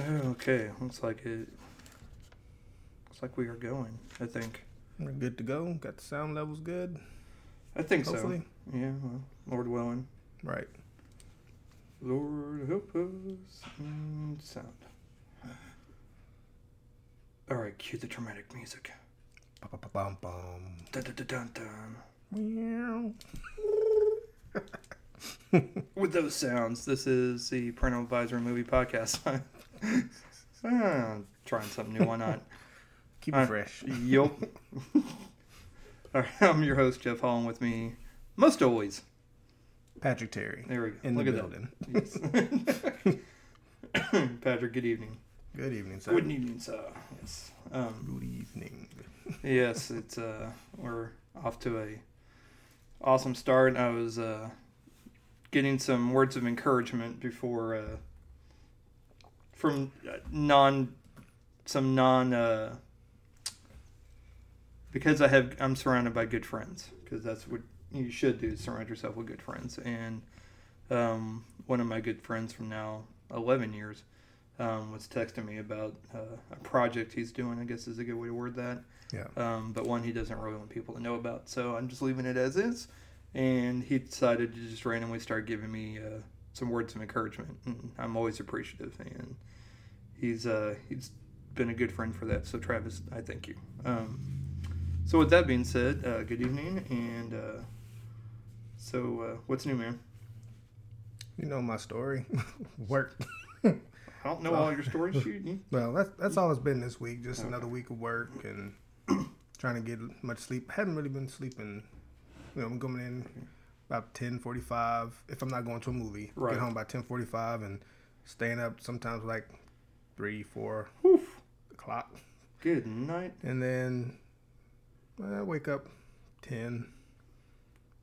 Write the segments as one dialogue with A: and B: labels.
A: Oh, okay. Looks like it. Looks like we are going. I think.
B: We're good to go. Got the sound levels good.
A: I think
B: Hopefully.
A: so. Yeah. Well, Lord willing.
B: Right.
A: Lord help us. Mm, sound. All right. Cue the dramatic music. Dun dun dun dun. dun.
B: Meow.
A: With those sounds, this is the Parental Advisory Movie Podcast. ah, trying something new. Why not?
B: Keep
A: Uh,
B: it fresh.
A: Yup. All right, I'm your host, Jeff Holland. with me, most always.
B: Patrick Terry
A: There we go.
B: in
A: Look
B: the
A: at
B: building.
A: Yes. Patrick, good evening.
B: Good evening, sir.
A: Good evening, sir. Yes. Um,
B: Good evening.
A: yes, it's uh, we're off to a awesome start. I was uh, getting some words of encouragement before uh, from uh, non some non uh, because I have I'm surrounded by good friends because that's what you should do is surround yourself with good friends and um, one of my good friends from now 11 years um, was texting me about uh, a project he's doing I guess is a good way to word that
B: Yeah.
A: um, but one he doesn't really want people to know about. So I'm just leaving it as is. And he decided to just randomly start giving me uh, some words of encouragement, and I'm always appreciative. And he's uh, he's been a good friend for that. So Travis, I thank you. Um, so with that being said, uh, good evening, and uh, so uh, what's new, man?
B: You know my story. Work.
A: I don't know all your stories. You,
B: Well, that's that's all it's been this week. Just
A: Okay.
B: another week of work and trying to get much sleep. Hadn't really been sleeping. You know, I'm coming in about 10:45 if I'm not going to a movie.
A: Right.
B: Get home by 10:45 and staying up sometimes like three, four
A: whew,
B: o'clock,
A: good night.
B: and then well, I wake up 10.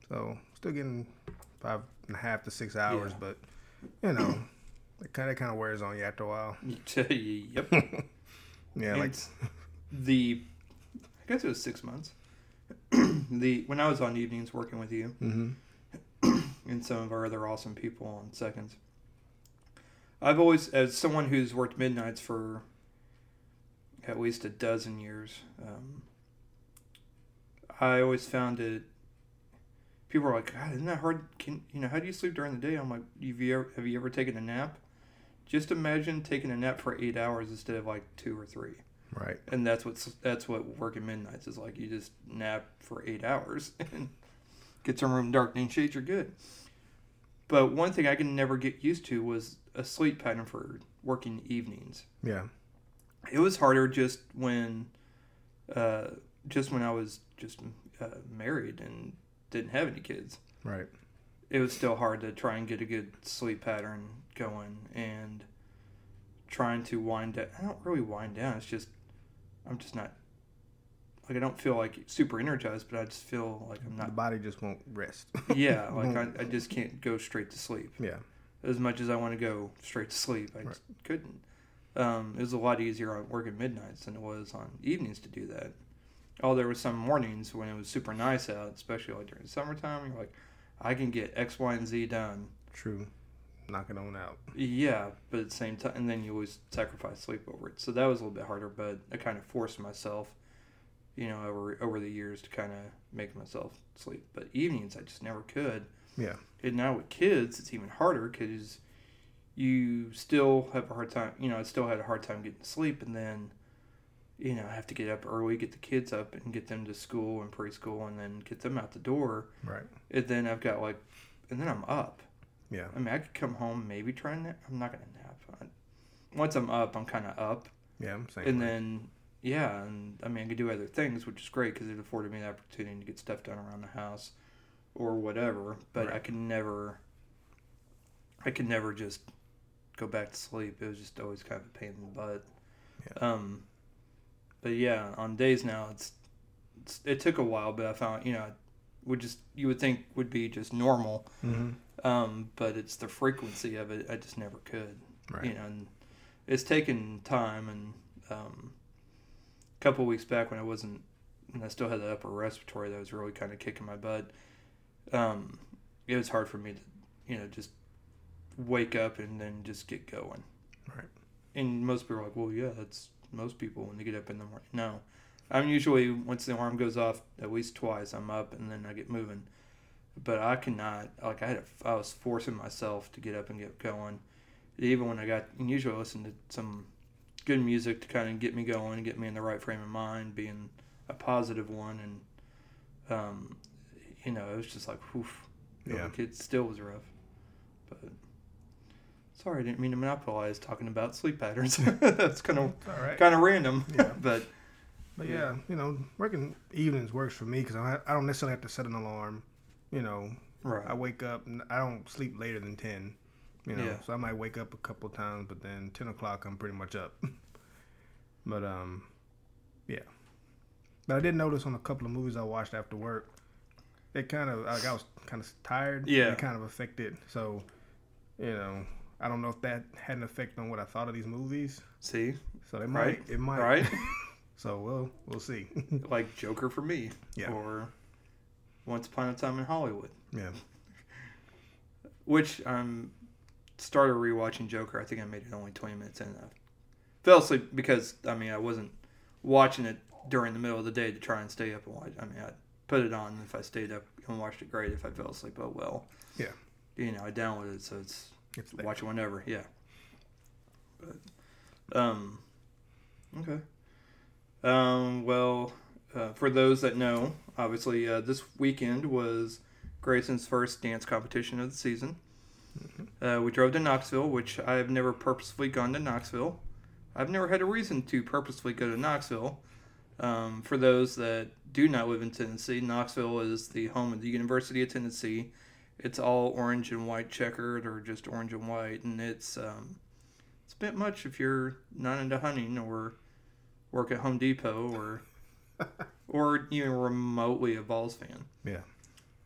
B: So still getting five and a half to six hours,
A: Yeah.
B: but you know, it kind of kind of wears on you after a while.
A: yep.
B: Yeah, like
A: the I guess it was six months. the when I was on evenings working with you
B: hmm
A: and some of our other awesome people on seconds. I've always, as someone who's worked midnights for at least a dozen years, um, I always found it. People are like, God, isn't that hard? Can you know how do you sleep during the day? I'm like, have you ever, have you ever taken a nap? Just imagine taking a nap for eight hours instead of like two or three
B: right.
A: and that's what's that's what working midnights is like. You just nap for eight hours and get some room darkening shades. You're good. But one thing I can never get used to was a sleep pattern for working evenings.
B: Yeah.
A: It was harder just when, uh, just when I was just uh, married and didn't have any kids
B: Right.
A: it was still hard to try and get a good sleep pattern going and trying to wind down. I don't really wind down. It's just I'm just not like I don't feel like super energized, but I just feel like I'm not.
B: the body just won't rest.
A: Yeah, like I, I just can't go straight to sleep
B: yeah.
A: as much as I want to go straight to sleep. I
B: Right.
A: just couldn't. Um, it was a lot easier on working midnights than it was on evenings to do that. Oh, there was some mornings when it was super nice out, especially like during summertime. You're like, I can get X, Y, and Z done
B: True. Knock it on out.
A: Yeah, but at the same time, and then you always sacrifice sleep over it. So that was a little bit harder, but I kind of forced myself, you know, over over the years to kind of make myself sleep. But evenings, I just never could.
B: Yeah.
A: And now with kids, it's even harder because you still have a hard time. You know, I still had a hard time getting to sleep, and then, you know, I have to get up early, get the kids up, and get them to school and preschool, and then get them out the door.
B: Right.
A: And then I've got like, and then I'm up.
B: Yeah.
A: I mean, I could come home, maybe try and nap. I'm not gonna nap. I, once I'm up, I'm kind of up,
B: Yeah. I'm saying.
A: and then yeah, and I mean, I could do other things, which is great because it afforded me the opportunity to get stuff done around the house or whatever. But I could never, I could never just go back to sleep. It was just always kind of a pain in the butt.
B: Yeah.
A: Um, but yeah, on days now, it's, it's it took a while, but I found you know, would just you would think would be just normal
B: hmm
A: um, but it's the frequency of it. I just never could,
B: Right.
A: you know. And it's taken time. And um, a couple weeks back when I wasn't, and I still had the upper respiratory that was really kind of kicking my butt. Um, it was hard for me to, you know, just wake up and then just get going.
B: Right.
A: and most people are like, well, yeah, that's most people when they get up in the morning. No, I'm usually once the alarm goes off at least twice, I'm up and then I get moving. But I cannot like I had I was forcing myself to get up and get going. Even when I got and usually I listen to some good music to kind of get me going and get me in the right frame of mind, being a positive one, and um, you know it was just like, whew,
B: Yeah.
A: like, it still was rough. But sorry, I didn't mean to monopolize talking about sleep patterns. That's kind of
B: right.
A: kind of random,
B: Yeah.
A: but
B: But
A: Yeah.
B: yeah, you know, working evenings works for me because I, don't- I don't necessarily have to set an alarm. You know,
A: right,
B: I wake up and I don't sleep later than ten. You know,
A: Yeah.
B: so I might wake up a couple times, but then ten o'clock I'm pretty much up. but um, yeah. But I did notice on a couple of movies I watched after work, it kind of like I was kind of tired.
A: Yeah.
B: It kind of affected. So, you know, I don't know if that had an effect on what I thought of these movies.
A: see,
B: So it
A: Right.
B: might. It might.
A: right,
B: So we'll we'll see.
A: like Joker for me,
B: Yeah.
A: or Once Upon a Time in Hollywood,
B: yeah.
A: which I'm started rewatching Joker. I think I made it only 20 minutes in. I fell asleep because I mean I wasn't watching it during the middle of the day to try and stay up and watch. I mean I put it on. If I stayed up and watched it, great. If I fell asleep, oh well.
B: Yeah.
A: You know I downloaded it, so it's
B: It's
A: watch it whenever. Yeah. But, um, okay. Um, well, uh, for those that know, obviously uh, this weekend was Grayson's first dance competition of the season. Uh, we drove to Knoxville, which I've never purposefully gone to Knoxville. I've never had a reason to purposefully go to Knoxville. Um, for those that do not live in Tennessee, Knoxville is the home of the University of Tennessee. It's all orange and white checkered, or just orange and white, and it's um, it's a bit much if you're not into hunting or work at Home Depot or or even remotely a Vols fan
B: Yeah.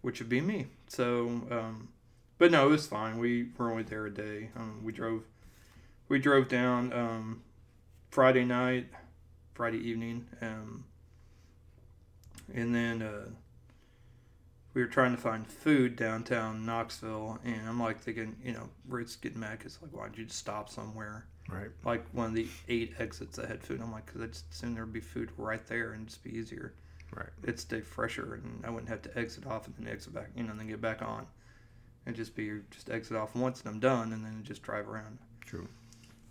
A: which would be me. So, um, but no, it was fine. We were only there a day. Um, we drove, we drove down um, Friday night, Friday evening, um, and then uh, we were trying to find food downtown Knoxville. And I'm like thinking, you know, Rick's getting mad because like, why don't you just stop somewhere?
B: Right.
A: Like one of the eight exits that had food. I'm like, because I'd just assume there'd be food right there and just be easier
B: Right.
A: it'd stay fresher and I wouldn't have to exit off and then exit back, you know, and then get back on. And just be just exit off once and I'm done and then just drive around.
B: True.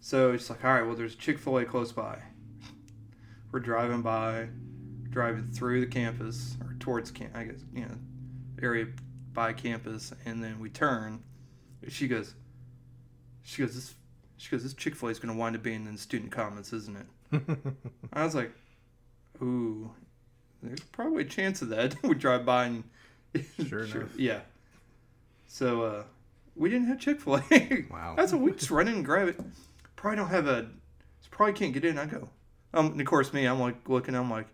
A: So it's like, all right, well, there's Chick fil A close by. We're driving by, driving through the campus or towards camp, I guess, you know, area by campus, and then we turn. She goes, she goes, this, she goes, this Chick fil A is going to wind up being in student comments, isn't it? I was like, ooh, there's probably a chance of that. we drive by and
B: Sure enough.
A: yeah. So uh, we didn't have Chick Fil A.
B: Wow.
A: That's what we just run in and grab it. Probably don't have a. Probably can't get in. I go. Um, and of course me, I'm like looking. I'm like,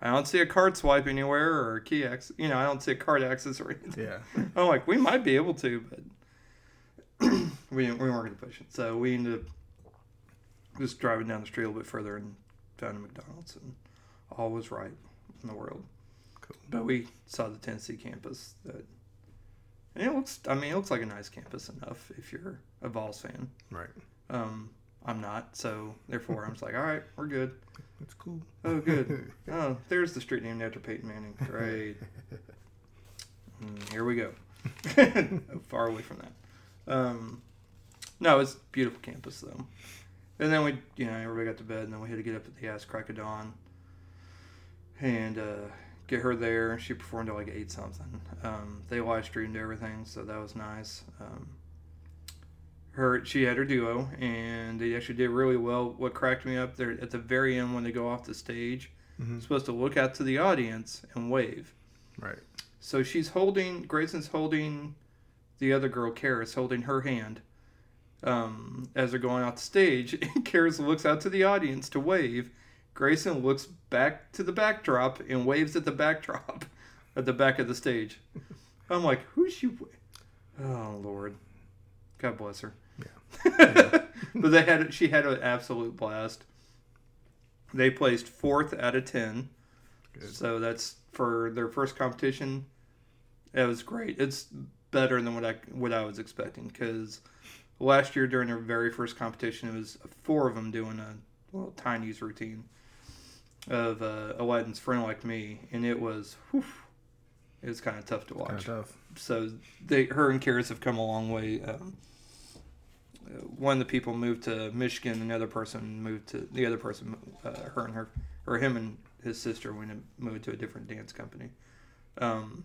A: I don't see a card swipe anywhere or a key access. You know, I don't see a card access or anything.
B: yeah.
A: I'm like, we might be able to, but we didn't, we weren't to push it. So we ended up just driving down the street a little bit further and found a McDonald's, and all was right in the world.
B: Cool.
A: But we saw the Tennessee campus. That, and it looks, I mean, it looks like a nice campus enough if you're a Vols fan.
B: Right.
A: Um, I'm not, so therefore I'm just like, all right, we're good.
B: That's cool.
A: Oh, good. oh, there's the street named after Peyton Manning. Great. Mm, here we go. Far away from that. Um, no, it's beautiful campus though. And then we, you know, everybody got to bed, and then we had to get up at the ass crack of dawn and uh, get her there. She performed at like eight something. Um, they live streamed everything, so that was nice. Um, her, she had her duo, and they actually did really well. What cracked me up there at the very end when they go off the stage,
B: Mhm.
A: supposed to look out to the audience and wave.
B: Right.
A: So she's holding Grayson's holding the other girl, Karis, holding her hand um, as they're going off the stage. And Karis looks out to the audience to wave. Grayson looks back to the backdrop and waves at the backdrop at the back of the stage. I'm like, who's she? wa- Oh Lord, God bless her.
B: Yeah.
A: but they had she had an absolute blast. They placed fourth out of ten.
B: Good.
A: So that's for their first competition. It was great. It's better than what I what I was expecting because last year during their very first competition, it was four of them doing a little tiny's routine of uh, Aladdin's friend like me, and it was, whew, it was kind of tough to watch.
B: tough.
A: So they, her and Karis have come a long way. Um, uh, one of the people moved to Michigan, another person moved to the other person. Uh, her and her, or him and his sister went and moved to a different dance company. Um,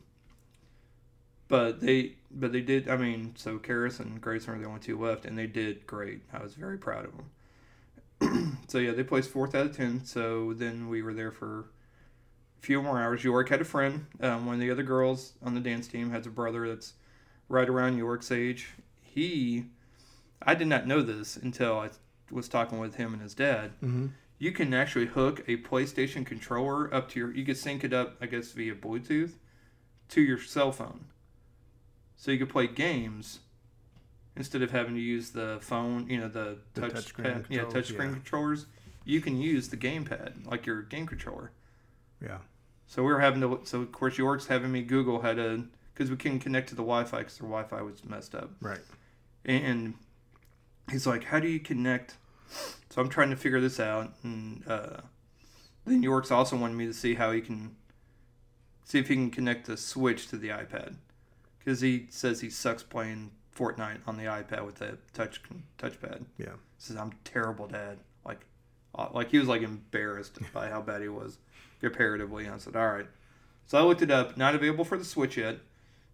A: but they, but they did. I mean, so Karis and Grayson are the only two left, and they did great. I was very proud of them. so yeah, they placed fourth out of ten. So then we were there for a few more hours. York had a friend. Um, one of the other girls on the dance team has a brother that's right around York's age. He, I did not know this until I was talking with him and his dad.
B: Mm-hmm.
A: You can actually hook a PlayStation controller up to your. You could sync it up, I guess, via Bluetooth to your cell phone, so you could play games instead of having to use the phone. You know, the,
B: The
A: touch,
B: touchscreen
A: pad, yeah,
B: touch
A: screen
B: yeah.
A: controllers. You can use the gamepad like your game controller.
B: Yeah.
A: So we were having to. So of course, York's having me Google how to because we couldn't connect to the Wi-Fi because their Wi-Fi was messed up.
B: Right.
A: And he's like, "How do you connect?" So I'm trying to figure this out, and uh, then York's also wanted me to see how he can see if he can connect the Switch to the iPad because he says he sucks playing Fortnite on the iPad with the touch touchpad.
B: Yeah.
A: Says I'm terrible, Dad. Like, uh, like he was like embarrassed by how bad he was comparatively. And I said, all right. So I looked it up. Not available for the Switch yet,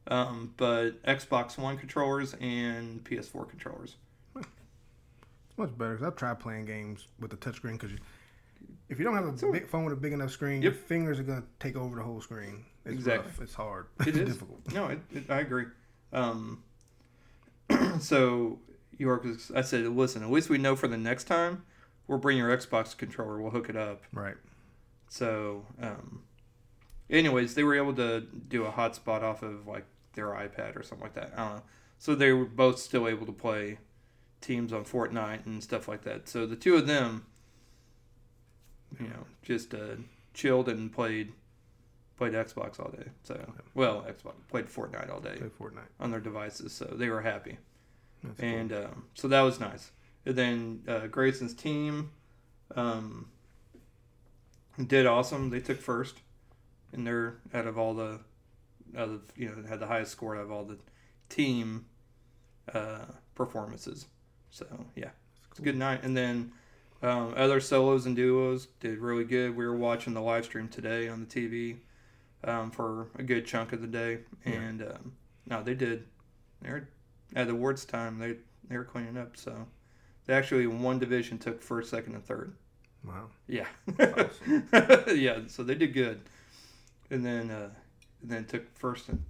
A: um, but Xbox One controllers and PS4 controllers.
B: It's much better. Cause I've tried playing games with the touchscreen because if you don't have a
A: So-
B: big phone with a big enough screen,
A: Yep.
B: your fingers are gonna take over the whole screen. It's
A: Exactly.
B: rough. It's hard.
A: It
B: it's
A: is.
B: difficult.
A: No, it, it, I agree. Um, so York was. I said, listen. At least we know for the next time. We'll bring your Xbox controller. We'll hook it up.
B: Right.
A: So, um, anyways, they were able to do a hotspot off of like their iPad or something like that. I don't know. So they were both still able to play teams on Fortnite and stuff like that. So the two of them, you know, just uh, chilled and played played Xbox all day. So well, Xbox played Fortnite all day
B: Play Fortnite.
A: on their devices. So they were happy
B: That's cool.
A: and um, so that was nice. And then uh, Grayson's team um, did awesome. They took first, and they're out of all the, out of you know, had the highest score out of all the team uh, performances. So yeah, it's a good night. And then um, other solos and duos did really good. We were watching the live stream today on the TV um, for a good chunk of the day,
B: Yeah.
A: and um, no, they did. They're at the awards time. They they were cleaning up. So they actually one division took first, second, and third.
B: Wow.
A: Yeah,
B: awesome.
A: yeah. So they did good, and then uh, and then took first and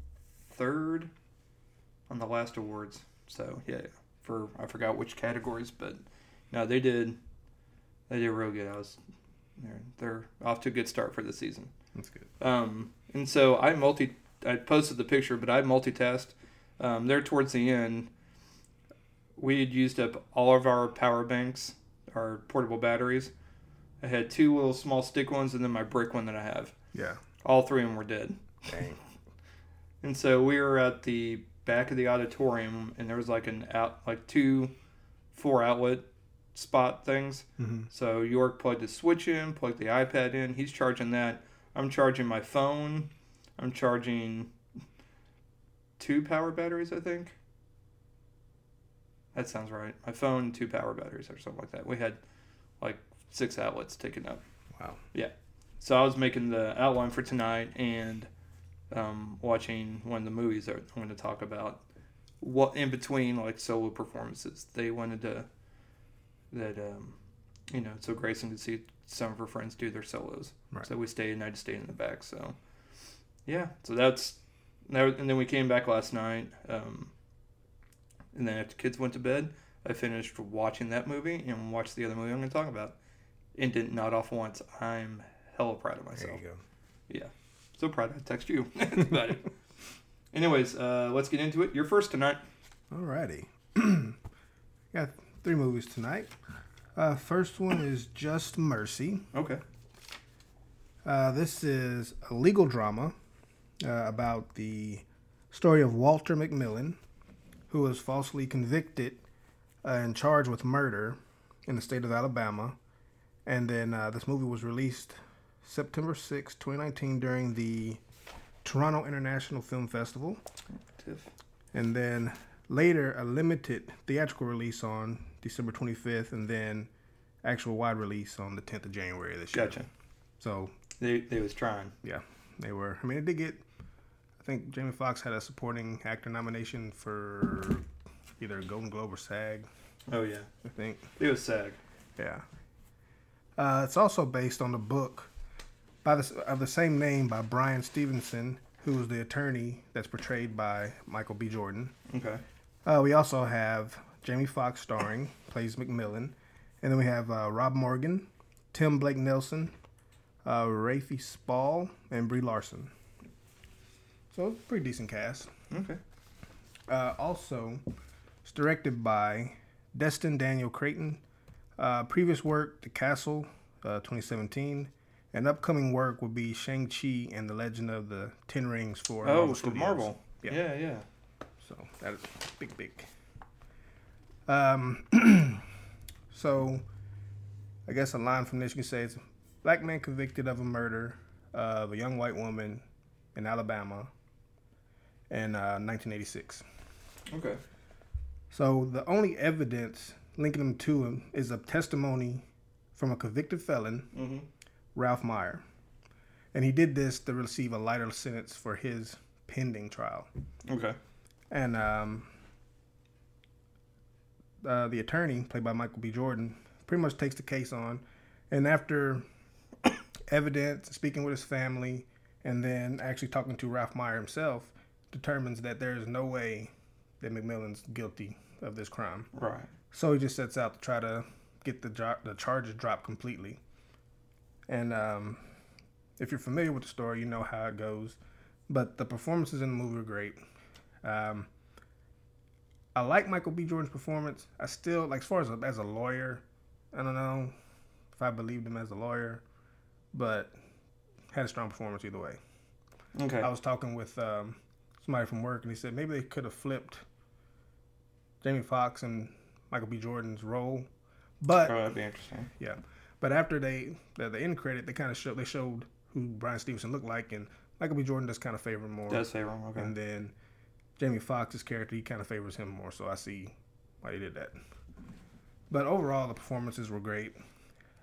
A: third on the last awards. So yeah, for I forgot which categories, but no, they did. They did real good. I was they're they're off to a good start for the season.
B: That's good.
A: Um, and so I multi I posted the picture, but I multitasked. Um, there towards the end, we had used up all of our power banks, our portable batteries. I had two little small stick ones, and then my brick one that I have.
B: Yeah.
A: All three of them were dead.
B: Dang.
A: And so we were at the back of the auditorium, and there was like an out, like two, four outlet spot things.
B: hmm
A: So York plugged the switch in, plugged the iPad in. He's charging that. I'm charging my phone. I'm charging two power batteries, I think. That sounds right. My phone, two power batteries, or something like that. We had like six outlets taken up.
B: Wow. Yeah.
A: So I was making the outline for tonight and um, watching one of the movies that I'm going to talk about. What in between like solo performances, they wanted to that um, you know so Grayson could see some of her friends do their solos.
B: Right.
A: So we stayed and I just stayed in the back. So yeah, so that's that, and then we came back last night. Um, and then after kids went to bed, I finished watching that movie and watched the other movie I'm going to talk about. And didn't nod off once. I'm hella proud of
B: There
A: myself.
B: you go.
A: So proud I text you about it. Anyways, uh, let's get into it. You're first tonight.
B: Alrighty. Got three movies tonight. Uh, first one is Just Mercy.
A: Okay.
B: Uh, this is a legal drama uh, about the story of Walter McMillan, who was falsely convicted uh, and charged with murder in the state of Alabama. And then uh, this movie was released September 6, 2019, during the Toronto International Film Festival. And then later, a limited theatrical release on December 25th, and then actual wide release on the 10th of January this year.
A: Gotcha.
B: So
A: They they was trying.
B: Yeah, they were, I mean, it did get, I think Jamie Foxx had a supporting actor nomination for either Golden Globe or SAG,
A: Oh yeah.
B: I think.
A: It was SAG.
B: Yeah. Uh, it's also based on the book by the, of the same name by Bryan Stevenson, who was the attorney that's portrayed by Michael B. Jordan.
A: Okay.
B: Uh, we also have Jamie Foxx starring, plays McMillan. And then we have uh, Rob Morgan, Tim Blake Nelson, uh, Rafe Spall, and Brie Larson. So, pretty decent cast.
A: Okay.
B: Uh, also, it's directed by Destin Daniel Cretton. Uh, previous work, The Castle, uh, 2017. And upcoming work will be Shang-Chi and the Legend of the Ten Rings for
A: oh,
B: Marvel
A: for
B: Studios.
A: Marvel.
B: Yeah.
A: Yeah, yeah.
B: So that is big, big. Um, so I guess a line from this you can say is black man convicted of a murder of a young white woman in Alabama in uh, 1986.
A: Okay.
B: So the only evidence linking him to him is a testimony from a convicted felon,
A: Mm-hmm.
B: Ralph Meyer. And he did this to receive a lighter sentence for his pending trial.
A: Okay.
B: And um, uh, the attorney, played by Michael B. Jordan, pretty much takes the case on. And after evidence, speaking with his family, and then actually talking to Ralph Meyer himself, determines that there is no way that McMillan's guilty of this crime.
A: Right.
B: So he just sets out to try to get the jo- the charges dropped completely. And um, if you're familiar with the story, you know how it goes. But the performances in the movie are great. Um, I like Michael B. Jordan's performance. I still like as far as a, as a lawyer. I don't know if I believed him as a lawyer, but had a strong performance either way.
A: Okay.
B: I was talking with um, somebody from work, and he said maybe they could have flipped Jamie Foxx and Michael B. Jordan's role, but
A: oh, that'd be interesting.
B: Yeah, but after they the, the end credit, they kind of showed they showed who Bryan Stevenson looked like, and Michael B. Jordan does kind of favor him more,
A: Does say wrong. Okay.
B: and then Jamie Foxx's character he kind of favors him more, so I see why he did that. But overall, the performances were great,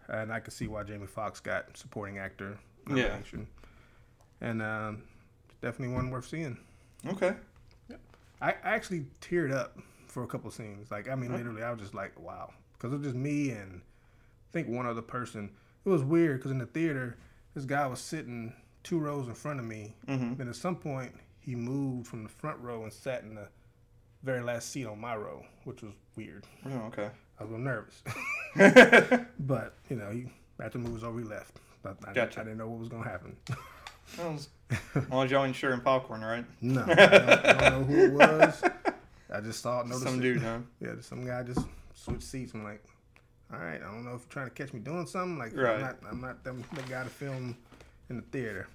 B: and I could see why Jamie Foxx got supporting actor
A: Yeah.
B: and um, definitely one worth seeing.
A: Okay.
B: I I actually teared up for a couple scenes. Like I mean, literally, I was just like, wow, because it was just me and I think one other person. It was weird because in the theater, this guy was sitting two rows in front of me.
A: Mm-hmm.
B: Then at some point, he moved from the front row and sat in the very last seat on my row, which was weird.
A: Oh, okay.
B: I was a little nervous, but you know, he after the movie over, he left. But I,
A: Gotcha.
B: I didn't know what was gonna happen.
A: As long as y'all ain't sharing popcorn, right?
B: no, I don't, I don't know who it was. I just saw it. Noticed
A: Some
B: it.
A: dude, huh?
B: Yeah, some guy just switched seats. I'm like, all right, I don't know if you're trying to catch me doing something. Like,
A: Right.
B: I'm not, I'm not the, the guy to film in the theater.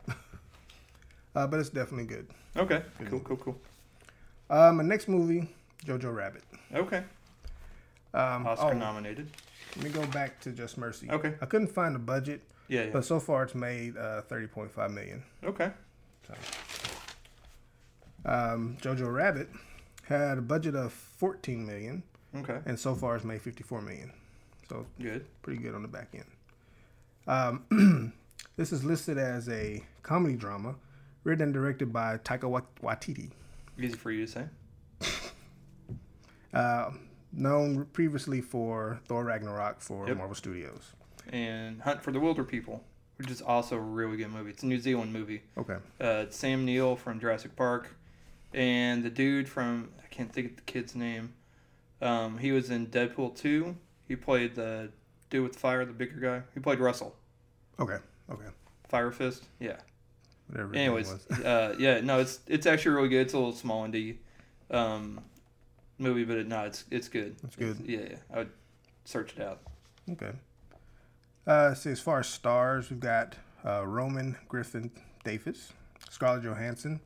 B: Uh, but it's definitely good.
A: Okay. Cool, cool, cool.
B: Uh, my next movie, Jojo Rabbit.
A: Okay.
B: Um,
A: Oscar
B: oh,
A: nominated.
B: let me go back to Just Mercy.
A: Okay.
B: I couldn't find the budget,
A: Yeah, yeah.
B: but so far it's made uh, 30.5 million.
A: Okay.
B: Um, Jojo Rabbit had a budget of 14 million,
A: Okay.
B: and so far it's made 54 million. So
A: Good.
B: pretty good on the back end. Um, this is listed as a comedy drama, written and directed by Taika Wa- Waititi,
A: Easy for you to say.
B: uh, known previously for Thor Ragnarok for
A: Yep.
B: Marvel Studios.
A: And Hunt for the Wilderpeople, which is also a really good movie. It's a New Zealand movie.
B: Okay,
A: Uh, Sam Neill from Jurassic Park, and the dude from I can't think of the kid's name. Um, he was in Deadpool two. He played the dude with fire, the bigger guy. He played Russell,
B: okay, okay.
A: Fire Fist. Yeah.
B: Whatever.
A: Anyways,
B: was.
A: uh, yeah, no, it's it's actually really good. It's a little small indie um, movie, but it, no, it's it's good.
B: It's good.
A: yeah, yeah, I would search it out.
B: Okay. Uh, see, as far as stars, we've got uh, Roman Griffin Davis, Scarlett Johansson,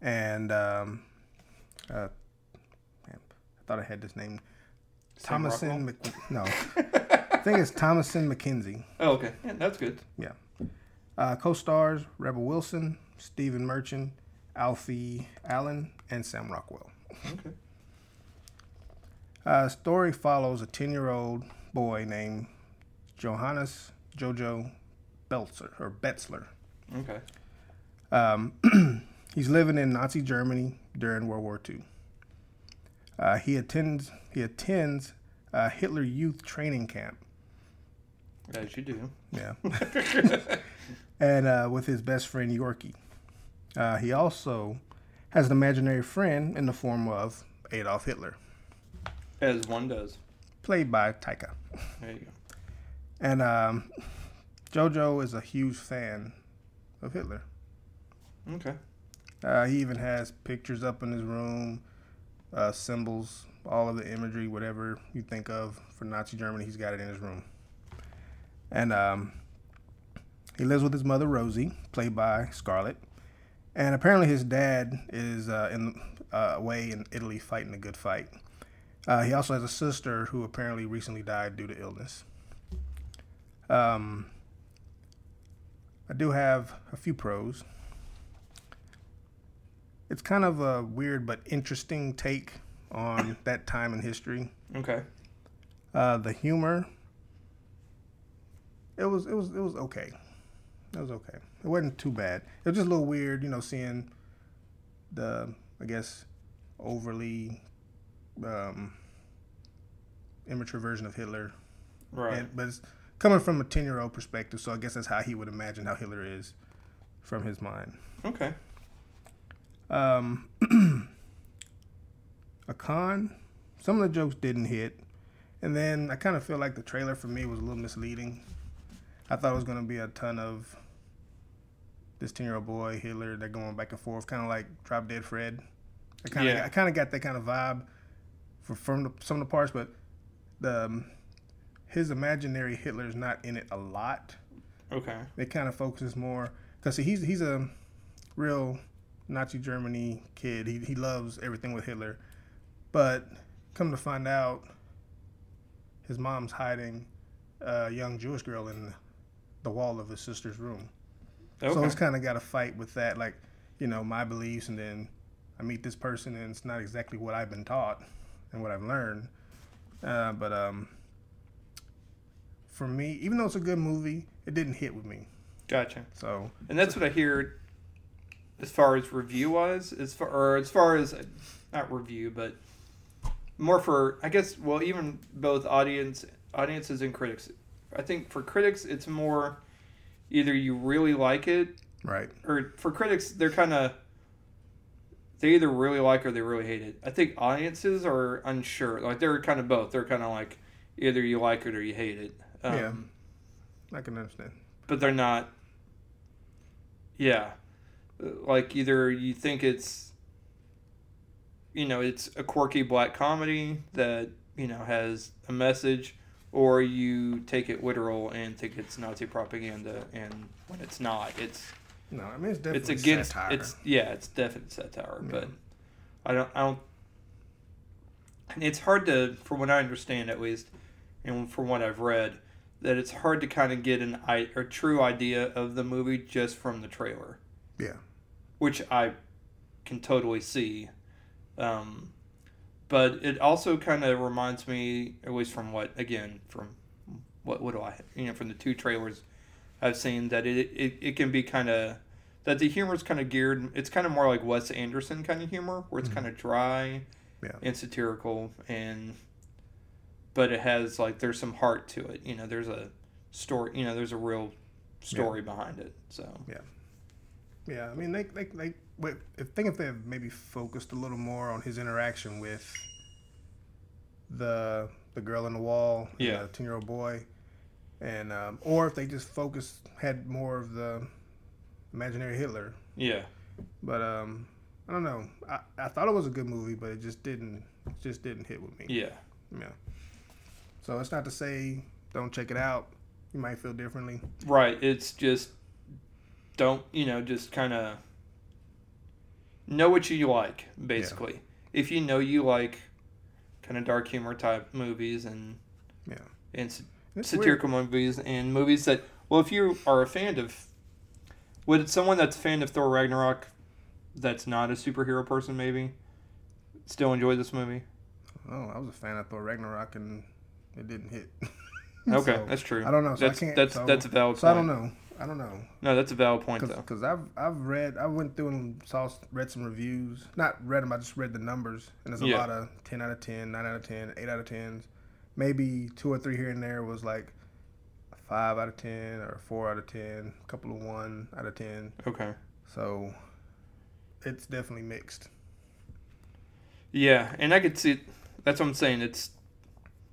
B: and um, uh, man, I thought I had this name.
A: Sam Thomasin.
B: Mc, no, I think it's Thomasin McKenzie.
A: Oh, okay. Yeah, that's good.
B: Uh, co-stars Rebel Wilson, Stephen Merchant, Alfie Allen, and Sam Rockwell.
A: Okay.
B: Uh, story follows a 10-year-old boy named Johannes Jojo Belzer or Betzler.
A: Okay.
B: Um, he's living in Nazi Germany during World War II. Uh, he attends he attends a Hitler Youth Training Camp.
A: As you do.
B: Yeah, and uh, with his best friend Yorkie. Uh, he also has an imaginary friend in the form of Adolf Hitler,
A: As one does.
B: played by Taika.
A: There you go.
B: And um, Jojo is a huge fan of Hitler.
A: Okay.
B: Uh, he even has pictures up in his room, uh, symbols, all of the imagery, whatever you think of for Nazi Germany, he's got it in his room. And um, he lives with his mother Rosie, played by Scarlett. And apparently his dad is uh, in uh, away in Italy fighting a good fight. Uh, he also has a sister who apparently recently died due to illness. Um, I do have a few pros it's kind of a weird but interesting take on that time in history.
A: Okay.
B: Uh, the humor, it was it was it was okay. It was okay. It wasn't too bad. It was just a little weird, you know, seeing the I guess overly um, immature version of Hitler.
A: Right.
B: And, but it's coming from a ten year old perspective, so I guess that's how he would imagine how Hitler is from his mind.
A: okay.
B: Um, a con. Some of the jokes didn't hit, and then I kind of feel like the trailer for me was a little misleading. I thought it was gonna be a ton of this ten-year-old boy Hitler. They're going back and forth, kind of like Drop Dead Fred. I kind of,
A: Yeah.
B: I kind of got that kind of vibe for, from the, some of the parts, but the um, his imaginary Hitler is not in it a lot
A: Okay.
B: it kind of focuses more because he's he's a real Nazi Germany kid. He he loves everything with Hitler, but come to find out, his mom's hiding a young Jewish girl in the wall of his sister's room.
A: Okay.
B: So it's kind of got a fight with that, like you know my beliefs, and then I meet this person, and it's not exactly what I've been taught and what I've learned. Uh, but um, for me, even though it's a good movie, it didn't hit with me.
A: gotcha.
B: So
A: And that's what I hear as far as review wise, as far or as far as not review, but more for I guess well even both audience audiences and critics. I think for critics it's more either you really like it
B: right,
A: or for critics they're kind of they either really like or they really hate it. I think audiences are unsure. Like they're kind of both. They're kind of like either you like it or you hate it. Um,
B: Yeah. I can understand.
A: but they're not. Yeah, like either you think it's, you know, it's a quirky black comedy that you know has a message, or you take it literal and think it's Nazi propaganda, and when it's not, it's
B: No, I mean it's definitely
A: it's against
B: satire.
A: it's yeah, it's definite satire,
B: Yeah.
A: but I don't I don't. and It's hard to, from what I understand at least, and from what I've read, that it's hard to kind of get an i a true idea of the movie just from the trailer.
B: Yeah.
A: Which I can totally see, um, but it also kind of reminds me, at least from what again from what what do I you know from the two trailers I've seen that it it, it can be kind of that the humor is kind of geared. It's kind of more like Wes Anderson kind of humor, where it's
B: Mhm.
A: kind of dry,
B: Yeah.
A: and satirical, and but it has like there's some heart to it. You know, there's a story. You know, there's a real story behind it. So
B: yeah, Yeah, I mean they they they. Wait, I think if they had maybe focused a little more on his interaction with the the girl in the wall,
A: Yeah.
B: the ten year old boy, and um, or if they just focused had more of the imaginary Hitler.
A: yeah,
B: But um, I don't know. I, I thought it was a good movie, but it just didn't it just didn't hit with me.
A: yeah,
B: Yeah. So it's not to say don't check it out. You might feel differently.
A: right. It's just don't you know just kind of know what you like basically. If you know you like kind of dark humor type movies and
B: Yeah.
A: and
B: It's weird.
A: satirical movies and movies that well, if you are a fan of, would someone that's a fan of Thor Ragnarok, that's not a superhero person, maybe, still enjoy this movie?
B: Oh, I was a fan of Thor Ragnarok and it didn't hit.
A: Okay,
B: So,
A: that's true.
B: I don't know. So
A: that's
B: I can't.
A: that's
B: so,
A: that's a valid
B: So I don't know. I don't know.
A: No, that's a valid point though.
B: Because I've I've read I went through and saw read some reviews. Not read them. I just read the numbers. And there's a
A: Yeah.
B: lot of ten out of 10, 9 out of 10, 8 out of tens. Maybe two or three here and there was like five out of ten or four out of ten. A couple of one out of ten.
A: Okay.
B: So it's definitely mixed.
A: Yeah, and I could see. That's what I'm saying. It's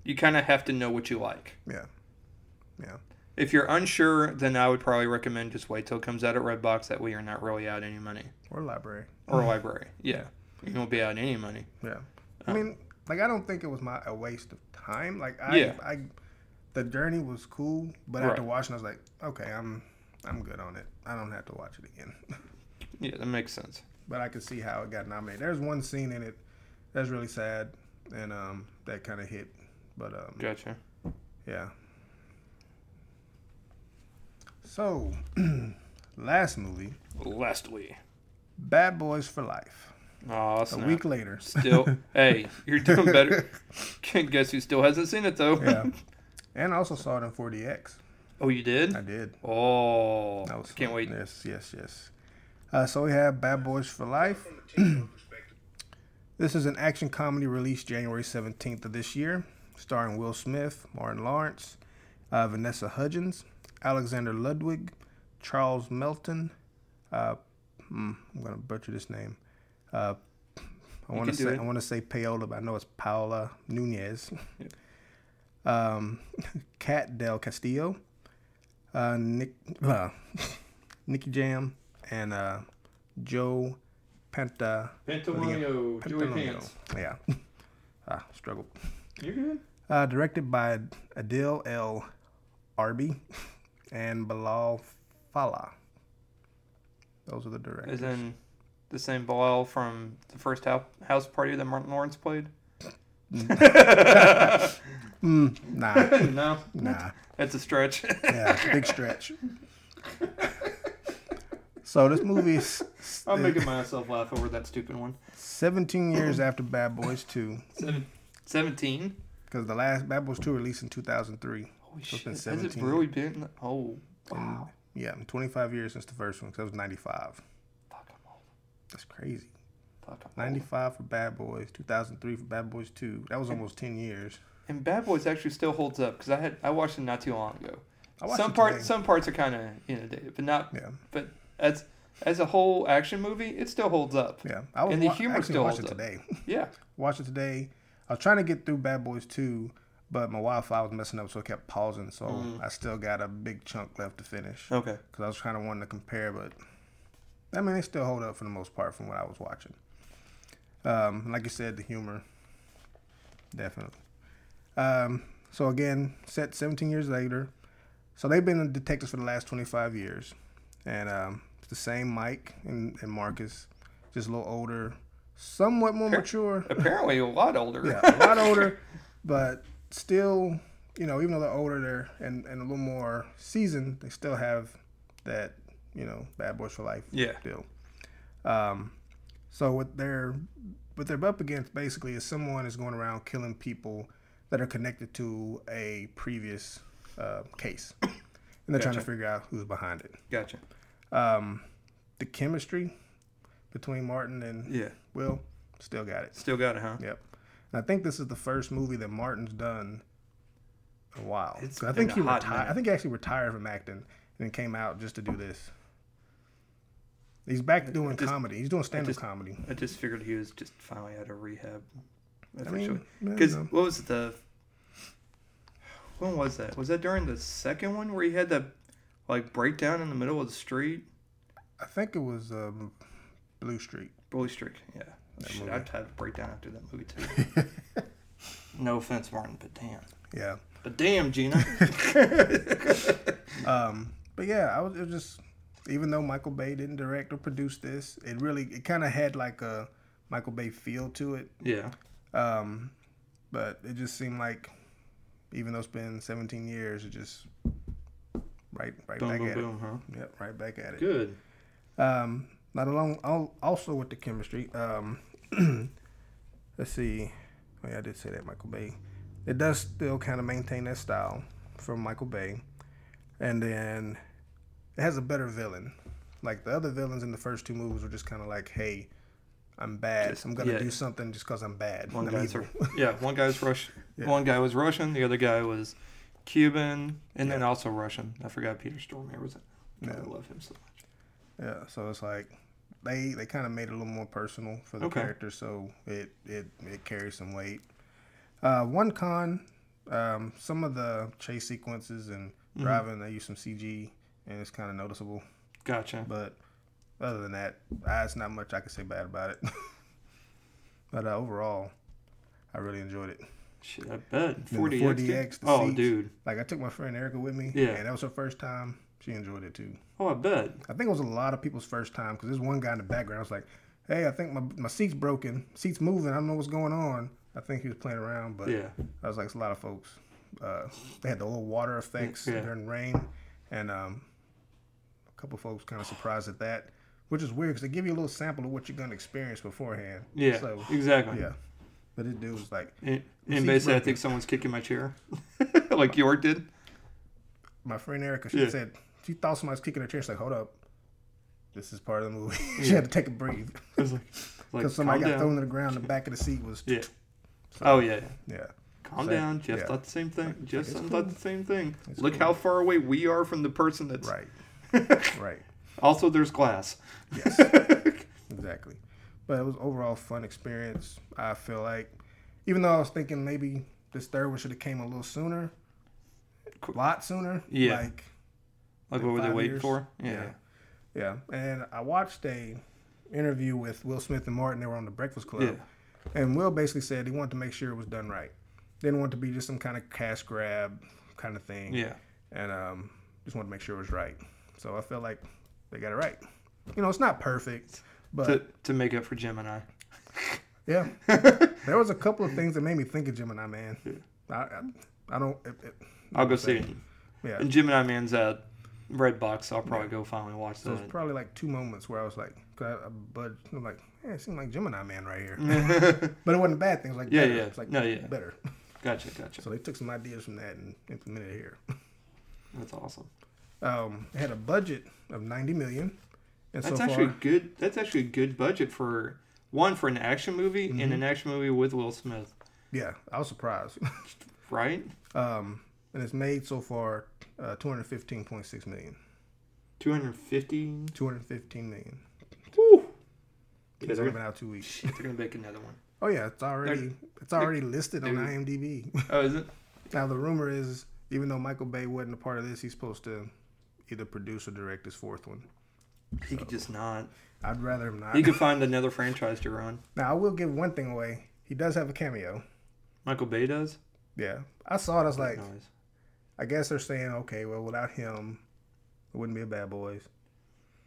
A: you kind of have to know what you like.
B: Yeah. Yeah.
A: If you're unsure, then I would probably recommend just wait till it comes out at Redbox. That way, you're not really out any money
B: Or library.
A: or library. Yeah, you won't be out any money.
B: Yeah. I
A: Uh,
B: mean, like I don't think it was my a waste of time. Like I,
A: Yeah.
B: I, the journey was cool, but after watching, I was like, okay, I'm, I'm good on it. I don't have to watch it again.
A: Yeah, that makes sense.
B: but I could see how it got nominated. There's one scene in it that's really sad, and um, that kind of hit. But um,
A: Gotcha.
B: yeah. So, last movie,
A: Lastly,
B: Bad Boys for Life.
A: oh,
B: A week later.
A: Still, hey, you're doing better. Can't guess who still hasn't seen it though?
B: yeah. And I also saw it in 4DX.
A: oh, you did?
B: I did.
A: Oh,
B: That was
A: can't
B: fun.
A: wait.
B: Yes, yes, yes. Uh, so we have Bad Boys for Life. this is an action comedy released January 17th of this year, starring Will Smith, Martin Lawrence, uh, Vanessa Hudgens, Alexander Ludwig, Charles Melton. Uh, hmm, I'm gonna butcher this name. Uh, I want to say. I want to say Paola, but I know it's Paola Nunez. Um, Kat Del Castillo, uh, Nick, uh, Nicky Jam, and uh, Joe Penta.
A: Pantalonio, Joey Pants.
B: Yeah, ah, struggled.
A: You're good.
B: Uh, directed by Adil El Arbi and Bilal Fallah. Those are the directors.
A: As in the same Bilal from the first house party that Martin Lawrence played?
B: Mm, nah,
A: no,
B: nah.
A: that's a stretch.
B: Yeah, big stretch. So this movie is
A: I'm making myself laugh over that stupid one.
B: 17 years after Bad Boys 2,
A: Seven, 17?
B: because the last Bad Boys 2 released in 2003.
A: Holy
B: So
A: shit. Has it
B: 17.
A: really been? Oh, wow.
B: Yeah, 25 years since the first one, because it was 95.
A: Fuck, I'm old.
B: That's crazy.
A: Fuck, I'm old.
B: 95 for Bad Boys, 2003 for Bad Boys 2. That was almost 10 years.
A: And Bad Boys actually still holds up because I had I watched it not too long ago.
B: I watched
A: Some
B: it
A: part
B: today.
A: some parts are kind of inundated, but not.
B: Yeah,
A: But as as a whole action movie, it still holds up.
B: yeah. I was
A: And the
B: wa-
A: humor still holds
B: it
A: up.
B: today.
A: Yeah.
B: watch it today. I was trying to get through Bad Boys 2, but my Wi-Fi was messing up, so it kept pausing. So
A: Mm.
B: I still got a big chunk left to finish.
A: Okay.
B: because I was kind of wanting to compare, but I mean, they still hold up for the most part from what I was watching. Um, like you said, the humor, definitely. Um, so again, set 17 years later. So they've been detectives for the last 25 years, and um, it's the same Mike and, and Marcus, just a little older, somewhat more mature.
A: Apparently, a lot older.
B: Yeah, a lot older, but still, you know, even though they're older, they're and, and a little more seasoned, they still have that, you know, bad boys for life
A: Yeah.
B: deal. Um, so what they're what they're up against basically is someone is going around killing people that are connected to a previous uh, case, and they're trying to figure out who's behind it.
A: Gotcha.
B: Um, the chemistry between Martin and
A: Yeah.
B: Will still got it.
A: Still got it, huh?
B: Yep. And I think this is the first movie that Martin's done in a while.
A: It's
B: I think he retired. I think he actually retired from acting and then came out just to do this. He's back doing
A: just-
B: comedy. He's doing stand-up
A: just-
B: comedy.
A: I just figured he was just finally out of rehab.
B: I mean,
A: Because what was the? When was that? Was that during the second one where he had that like breakdown in the middle of the street?
B: I think it was um, Blue Street.
A: Blue Streak. Yeah. Shit,
B: movie.
A: I'd have a breakdown after that movie too. no offense, Martin, but damn.
B: Yeah.
A: But damn, Gina.
B: Um, but yeah, I was, it was just even though Michael Bay didn't direct or produce this, it really it kind of had like a Michael Bay feel to it.
A: yeah.
B: Um, but it just seemed like even though it's been 17 years, it just right right
A: Boom,
B: back
A: boom,
B: at
A: boom, huh?
B: it. Yep, right back at it.
A: Good.
B: Um, not along. al- Also with the chemistry. Um, let's see. Oh yeah, I did say that Michael Bay. It does still kind of maintain that style from Michael Bay, and then it has a better villain. Like the other villains in the first two movies were just kind of like, "Hey, I'm bad. I'm gonna
A: yeah.
B: do something just because I'm bad."
A: One
B: I'm
A: guy's
B: evil."
A: yeah, one guy's Russian.
B: Yeah.
A: One guy was Russian. The other guy was Cuban, and then also Russian. I forgot Peter Stormare was it. God,
B: Yeah.
A: I love him so much.
B: Yeah, so it's like they they kind of made it a little more personal for the
A: Okay.
B: character, so it it it carries some weight. Uh, one con, um, some of the chase sequences and
A: Mhm.
B: driving, they use some CG, and it's kind of noticeable.
A: Gotcha.
B: But other than that, uh, it's not much I can say bad about it. but uh, overall, I really enjoyed it.
A: Shit, I bet.
B: the
A: 40X.
B: 4DX,
A: dude?
B: the
A: Oh,
B: seats.
A: dude.
B: Like I took my friend Erica with me,
A: Yeah.
B: and that was her first time. She enjoyed it too.
A: Oh, I bet.
B: I think it was a lot of people's first time because there's one guy in the background. was like, "Hey, I think my my seat's broken. Seat's moving. I don't know what's going on." I think he was playing around, but
A: Yeah.
B: I was like, it's a lot of folks. Uh, they had the little water effects
A: Yeah.
B: during rain, and um, a couple folks kind of surprised at that, which is weird because they give you a little sample of what you're gonna experience beforehand.
A: Yeah.
B: So
A: exactly.
B: yeah, but this dude was like,
A: And, and basically, I think someone's kicking my chair, like York did.
B: my friend Erica. She
A: Yeah.
B: said she thought somebody was kicking her chair. She's like, hold up. This is part of the movie. she
A: Yeah.
B: had to take a breathe
A: was like, like
B: because somebody got
A: down.
B: thrown to the ground. The back of the seat was
A: Yeah. Oh yeah.
B: yeah.
A: Calm
B: So,
A: down. Jeff
B: yeah.
A: thought the same thing. Jeff
B: it's
A: thought the same thing.
B: It's
A: Look
B: cool.
A: how far away we are from the person that's.
B: Right. right.
A: Also, there's glass.
B: Yes. exactly. But it was overall fun experience. I feel like, even though I was thinking maybe this third one should have came a little sooner, a lot sooner.
A: Yeah.
B: Like
A: Like,
B: Like
A: what were they waiting
B: years?
A: for?
B: Yeah. yeah. And I watched a interview with Will Smith and Martin. They were on the Breakfast Club.
A: Yeah.
B: And Will basically said he wanted to make sure it was done right. Didn't want it to be just some kind of cash grab kind of thing.
A: Yeah.
B: And um, just wanted to make sure it was right. So I felt like they got it right. You know, it's not perfect, but
A: To, to make up for Gemini.
B: yeah, there was a couple of things that made me think of Gemini Man. I, I, I don't. It, it,
A: I'll go see it.
B: Yeah.
A: And Gemini Man's at Red Box. I'll probably go finally watch that.
B: probably like two moments where I was like, 'cause I, I budged. I'm like, yeah, it seemed like Gemini Man right here. but it wasn't a bad thing. It was like
A: Yeah,
B: better.
A: yeah.
B: It's like
A: No, yeah.
B: better.
A: gotcha, gotcha.
B: So they took some ideas from that and implemented it here.
A: That's awesome.
B: Um, it had a budget of 90 million. And
A: That's
B: so
A: actually
B: far,
A: good. That's actually a good budget for one for an action movie
B: Mm-hmm.
A: and an action movie with Will Smith,
B: yeah, I was surprised.
A: right?
B: um, and it's made so far uh, 215.6 million.
A: Two hundred fifty.
B: 215 million.
A: Woo!
B: It's
A: they're
B: only
A: gonna,
B: out two weeks.
A: they're gonna make another one.
B: Oh yeah, it's already it's already listed on. IMDb.
A: Oh, is it?
B: now the rumor is, even though Michael Bay wasn't a part of this, he's supposed to either produce or direct his fourth one.
A: He could just not.
B: I'd rather him not.
A: He could find another franchise to run.
B: now I will give one thing away. He does have a cameo.
A: Michael Bay does.
B: Yeah, I saw it. I was like,
A: Nice.
B: I guess they're saying, okay, well, without him, it wouldn't be a Bad Boys.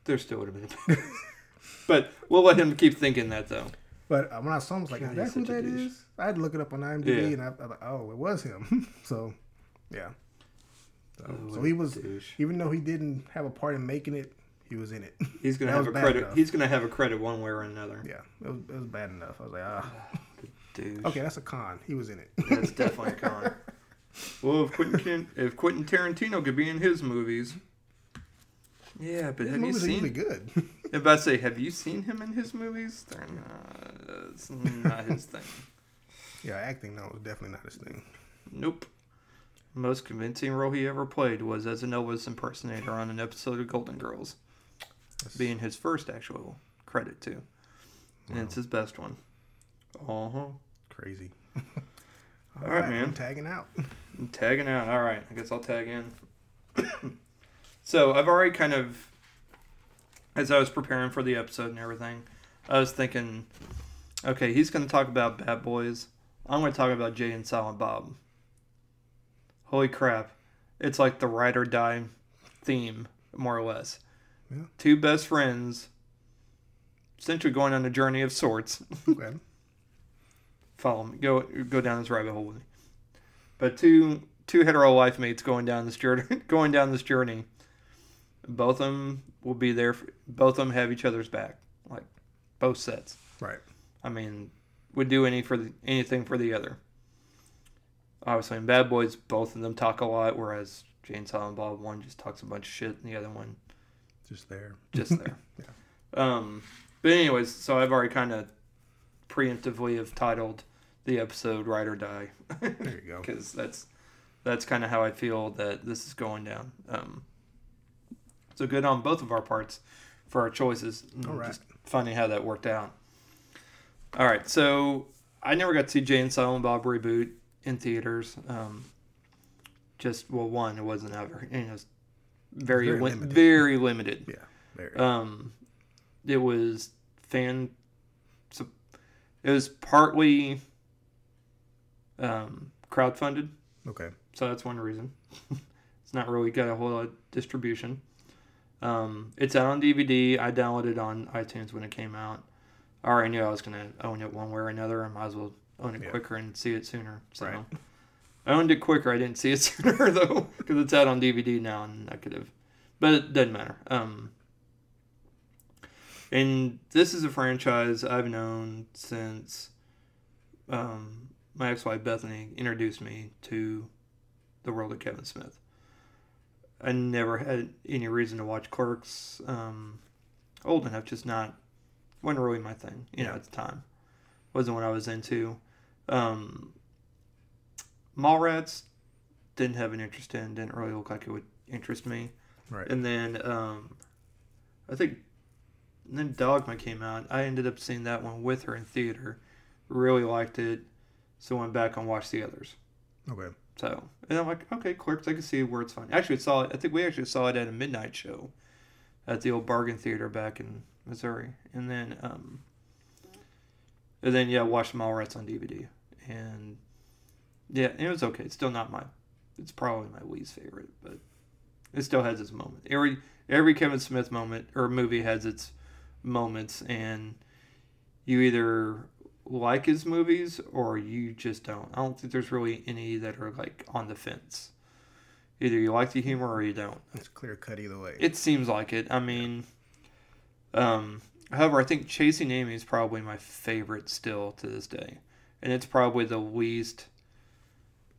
A: there still would have been. but we'll let him keep thinking that though.
B: But uh, when I saw him, I was like,
A: God,
B: is that who that
A: douche.
B: is? I had to look it up on IMDb,
A: Yeah.
B: and I, I like, oh, it was him. so, yeah. So,
A: Oh,
B: so he was,
A: douche.
B: even though he didn't have a part in making it, he was in it.
A: He's gonna
B: that
A: have a credit.
B: enough.
A: He's gonna have a credit one way or another.
B: yeah, it was, it was bad enough. I was like, ah,
A: Douche.
B: okay, that's a con. He was in it.
A: That's definitely a con. Well, if Quentin, if Quentin Tarantino could be in his movies, yeah, but
B: His
A: have you
B: movies are usually
A: seen?
B: good.
A: I'm about to say, have you seen him in his movies? They're not. It's not his thing.
B: yeah, acting no, was definitely not his thing.
A: Nope. Most convincing role he ever played was as an Elvis impersonator on an episode of Golden Girls, being his first actual credit too, and it's his best one. Uh huh.
B: Crazy.
A: All right,
B: I'm
A: man.
B: tagging out.
A: I'm tagging out. All right, I guess I'll tag in. so I've already kind of, as I was preparing for the episode and everything, I was thinking, okay, he's going to talk about Bad Boys. I'm going to talk about Jay and Silent Bob. Holy crap! It's like the ride or die theme, more or less.
B: Yeah.
A: Two best friends, essentially going on a journey of sorts,
B: Okay.
A: follow me. Go go down this rabbit hole with me. But two two hetero life mates going down this journey. Going down this journey. Both of them will be there. For, both of them have each other's back. Like both sets.
B: Right.
A: I mean, would do any for the, anything for the other. Obviously, in Bad Boys, both of them talk a lot, whereas Jay and Silent Bob one just talks a bunch of shit, and the other one
B: Just there.
A: just there. Um, but anyways, so I've already kind of preemptively have titled the episode "Ride or Die"
B: There you go.
A: because that's that's kind of how I feel that this is going down. Um, so good on both of our parts for our choices.
B: All right.
A: Just funny how that worked out. All right, so I never got to see Jay and Silent Bob reboot in theaters. Um, just well, one, it wasn't ever. Know, it was very
B: Very
A: li-
B: limited.
A: very limited.
B: Yeah. Very.
A: Um, it was fan. So it was partly um, crowdfunded,
B: okay.
A: so that's one reason. it's not really got a whole lot of distribution. Um, it's out on DVD. I downloaded it on iTunes when it came out. I already knew I was gonna own it one way or another. I might as well own it
B: Yeah.
A: quicker and see it sooner. So
B: Right.
A: I owned it quicker. I didn't see it sooner though, because it's out on DVD now, and I could have. But it doesn't matter. Um, and this is a franchise I've known since um, my ex-wife Bethany introduced me to the world of Kevin Smith. I never had any reason to watch Clerks. Um, old enough, just not wasn't really my thing. You know, at the time, wasn't what I was into. Um, Mallrats didn't have an interest in. Didn't really look like it would interest me.
B: Right.
A: And then um, I think then Dogma came out. I ended up seeing that one with her in theater. Really liked it. So I went back and watched the others.
B: Okay.
A: So and I'm like, okay, Clerks, I can see where it's fun. Actually, saw it. I think we actually saw it at a midnight show at the old Bargain Theater back in Missouri. And then, um, and then yeah, watched Mallrats on DVD. And yeah, it was okay. It's still not my. It's probably my least favorite, but it still has its moment. Every every Kevin Smith moment or movie has its moments, and you either like his movies or you just don't. I don't think there's really any that are like on the fence. Either you like the humor or you don't.
B: It's clear cut either way.
A: It seems like it. I mean, um, however, I think Chasing Amy is probably my favorite still to this day, and it's probably the least.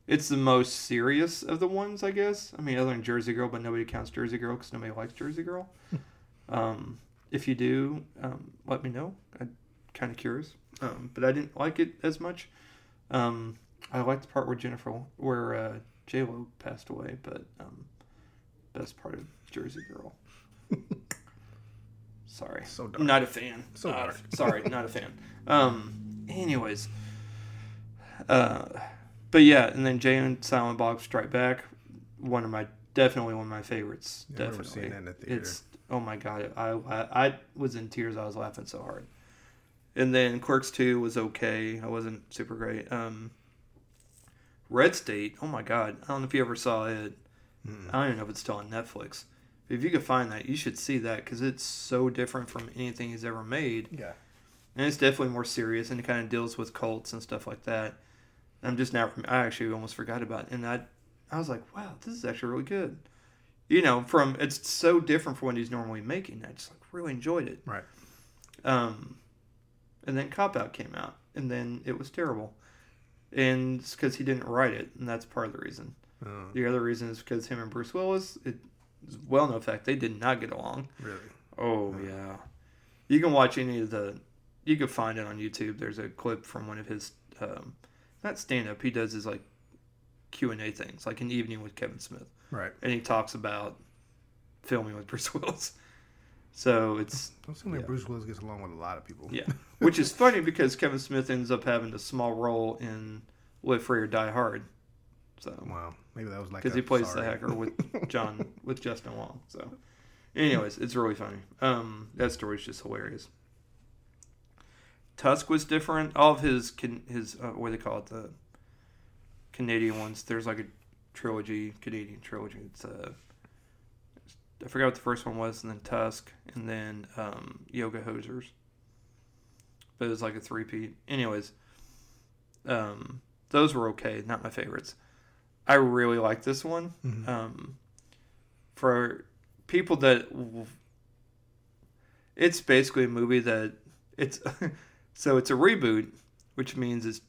A: It's the most serious of the ones, I guess. I mean, other than Jersey Girl, but nobody counts Jersey Girl because nobody likes Jersey Girl. um, if you do, um, let me know. I'm kind of curious, um, but I didn't like it as much. Um, I liked the part where Jennifer, where uh, J Lo passed away, but um, best part of Jersey Girl. Sorry,
B: So dark.
A: not a fan.
B: So
A: Uh,
B: dark.
A: sorry, not a fan. Um, anyways, uh, but yeah, and then Jay and Silent Bob Strike Back, one of my definitely one of my favorites.
B: Yeah, I remember
A: definitely,
B: seeing that in the theater.
A: it's oh my god, I I was in tears. I was laughing so hard. And then Clerks Two was okay. I wasn't super great. Um, Red State. Oh my god, I don't know if you ever saw it.
B: Mm.
A: I don't even know if it's still on Netflix. If you could find that, you should see that because it's so different from anything he's ever made,
B: Yeah.
A: and it's definitely more serious and it kind of deals with cults and stuff like that. I'm just now. I actually almost forgot about it, and I, I was like, wow, this is actually really good. You know, from it's so different from what he's normally making. I just like really enjoyed it.
B: Right.
A: Um, and then Cop Out came out, and then it was terrible, and it's because he didn't write it, and that's part of the reason.
B: Uh,
A: The other reason is because him and Bruce Willis, it is well known fact they did not get along.
B: really.
A: Oh yeah, you can watch any of the, you can find it on YouTube. There's a clip from one of his, um, not stand up. He does his like Q and A things, like an evening with Kevin Smith,
B: Right.
A: and he talks about filming with Bruce Willis. So it's
B: Don't seem like
A: Yeah.
B: Bruce Willis gets along with a lot of people.
A: yeah, which is funny because Kevin Smith ends up having a small role in Live Free or Die Hard. So
B: Wow. Maybe that was like
A: because he plays
B: sorry.
A: the hacker with John with Justin Long. So, anyways, it's really funny. Um, that story's just hilarious. Tusk was different. All of his can his uh, what do they call it the Canadian ones. There's like a trilogy, Canadian trilogy. It's uh, I forgot what the first one was, and then Tusk, and then um, Yoga Hosers. But it was like a three-peat. Anyways, Um, those were okay, not my favorites. I really like this one.
B: Mhm.
A: Um, for people that it's basically a movie that it's so it's a reboot, which means it's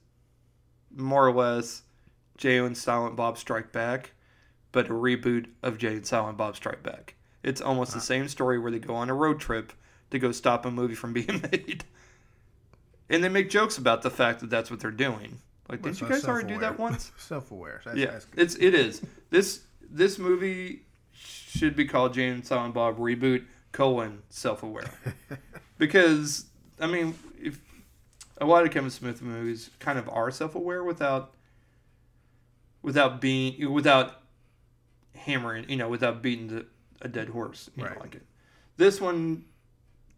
A: more or less Jay and Silent Bob Strike Back, but a reboot of Jay and Silent Bob Strike Back. It's almost the same story where they go on a road trip to go stop a movie from being made. And they make jokes about the fact that that's what they're doing. Like,
B: Well,
A: didn't you guys already do that once?
B: Self-aware. That's,
A: yeah,
B: that's
A: it's it is. This this movie should be called Jay and Silent Bob reboot colon self aware because I mean if a lot of Kevin Smith movies kind of are self aware without without being without hammering you know without beating the, a dead horse you know
B: Right.
A: like it. This one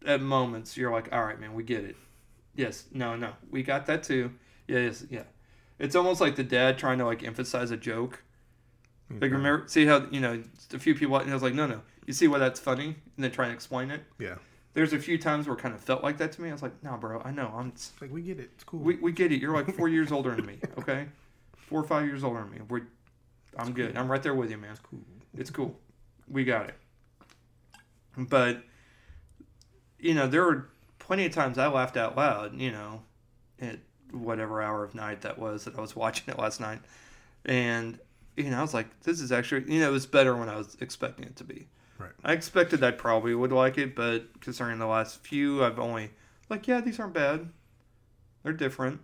A: at moments you're like all right man we get it yes no no we got that too yeah yes yeah it's almost like the dad trying to like emphasize a joke like remember, see how you know a few people. And I was like, no, no. You see why that's funny, and then try and explain it.
B: Yeah.
A: There's a few times where it kind of felt like that to me. I was like, no, bro, I know. I'm.
B: It's like we get it. It's cool.
A: We, we get it. You're like four years older than me. Okay, four or five years older than me. We're. I'm good. I'm right there with you, man.
B: it's cool.
A: It's cool. We got it. But, you know, there were plenty of times I laughed out loud, you know, at whatever hour of night that was that I was watching it last night. And, you know, I was like, this is actually, you know, it was better when I was expecting it to be.
B: Right.
A: I expected I probably would like it, but considering the last few, I've only, like, yeah, these aren't bad. They're different.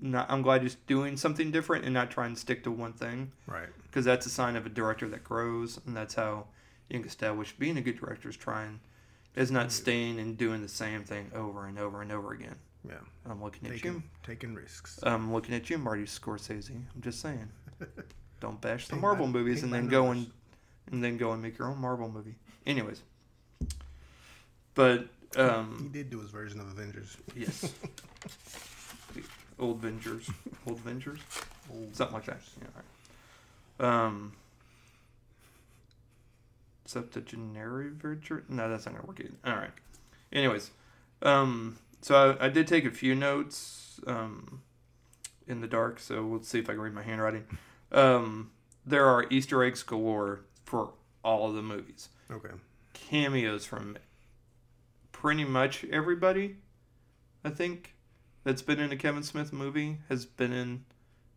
A: Not, I'm glad he's doing something different and not trying to stick to one thing
B: Right.
A: because that's a sign of a director that grows, and that's how you can establish being a good director is trying is not staying and doing the same thing over and over and over again.
B: Yeah.
A: I'm looking at
B: Taking
A: you.
B: taking risks.
A: I'm looking at you, Marty Scorsese. I'm just saying, don't bash the Marvel
B: by-
A: movies and then go and and then go and make your own Marvel movie. Anyways, but um, he
B: did do his version of Avengers.
A: yes, old Vengers, old Vengers. something like that. Yeah. all right. Um, septuagenary virtue? No, that's not gonna work either. All right. Anyways, um, so I, I did take a few notes um, in the dark, so we'll see if I can read my handwriting. Um, there are Easter eggs galore for all of the movies.
B: Okay.
A: Cameos from pretty much everybody. I think that's been in a Kevin Smith movie has been in.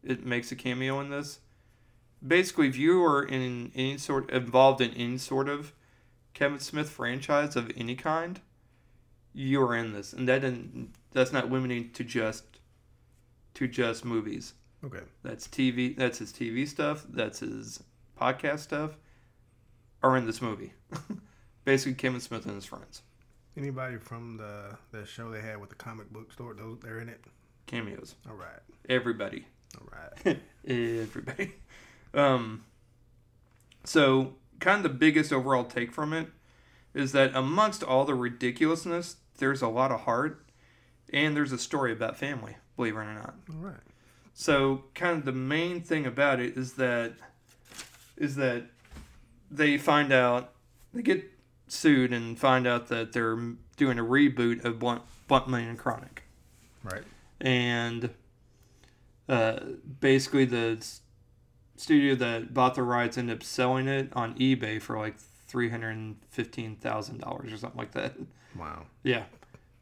A: It makes a cameo in this. Basically, if you are in any sort involved in any sort of Kevin Smith franchise of any kind, you are in this, and that didn't, that's not limiting to just to just movies.
B: Okay.
A: That's TV. That's his TV stuff. That's his podcast stuff. Are in this movie. Basically, Kevin Smith and his friends.
B: Anybody from the the show they had with the comic book store? Those they're in it.
A: Cameos.
B: All right.
A: Everybody.
B: All right.
A: Everybody. Um, so, kind of the biggest overall take from it is that amongst all the ridiculousness, there's a lot of heart and there's a story about family, believe it or not.
B: All right.
A: So, kind of the main thing about it is that is that they find out they get sued and find out that they're doing a reboot of Blunt, Blunt and Chronic
B: Right.
A: and uh, basically the studio that bought the rights ended up selling it on eBay for like three hundred and fifteen thousand dollars or something like that.
B: Wow.
A: Yeah,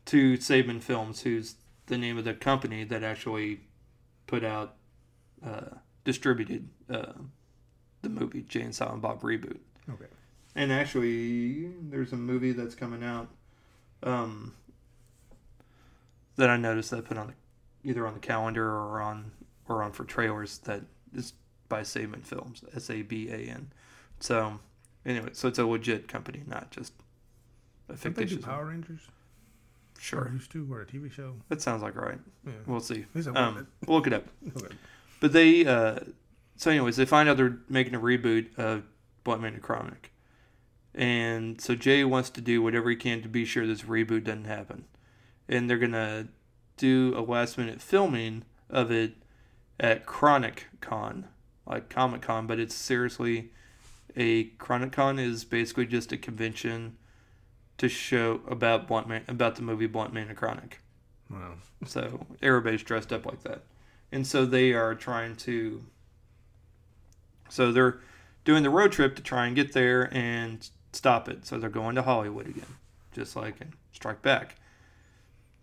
A: to Saban Films, who's the name of the company that actually put out, uh, distributed uh, the movie Jay and Silent Bob reboot.
B: Okay.
A: And actually, there's a movie that's coming out um, that I noticed that I put on the, either on the calendar or on or on for trailers that is by Saban Films, S A B A N. So, anyway, so it's a legit company, not just a
B: Don't they do Power Rangers? Or
A: Sure,
B: used to, or a TV show?
A: that sounds like right.
B: Yeah.
A: We'll see. Um, we'll look it up.
B: okay.
A: But they, uh, so anyways, they find out they're making a reboot of Blunt Man and Chronic. And so Jay wants to do whatever he can to be sure this reboot doesn't happen. And they're going to do a last minute filming of it at Chronic Con, like Comic Con, but it's seriously a Chronic Con is basically just a convention to show about Blunt Man, about the movie Blunt Man and Chronic.
B: Wow.
A: So everybody's dressed up like that. and so they are trying to. So they're doing the road trip to try and get there and stop it. So they're going to Hollywood again, just like in Strike Back.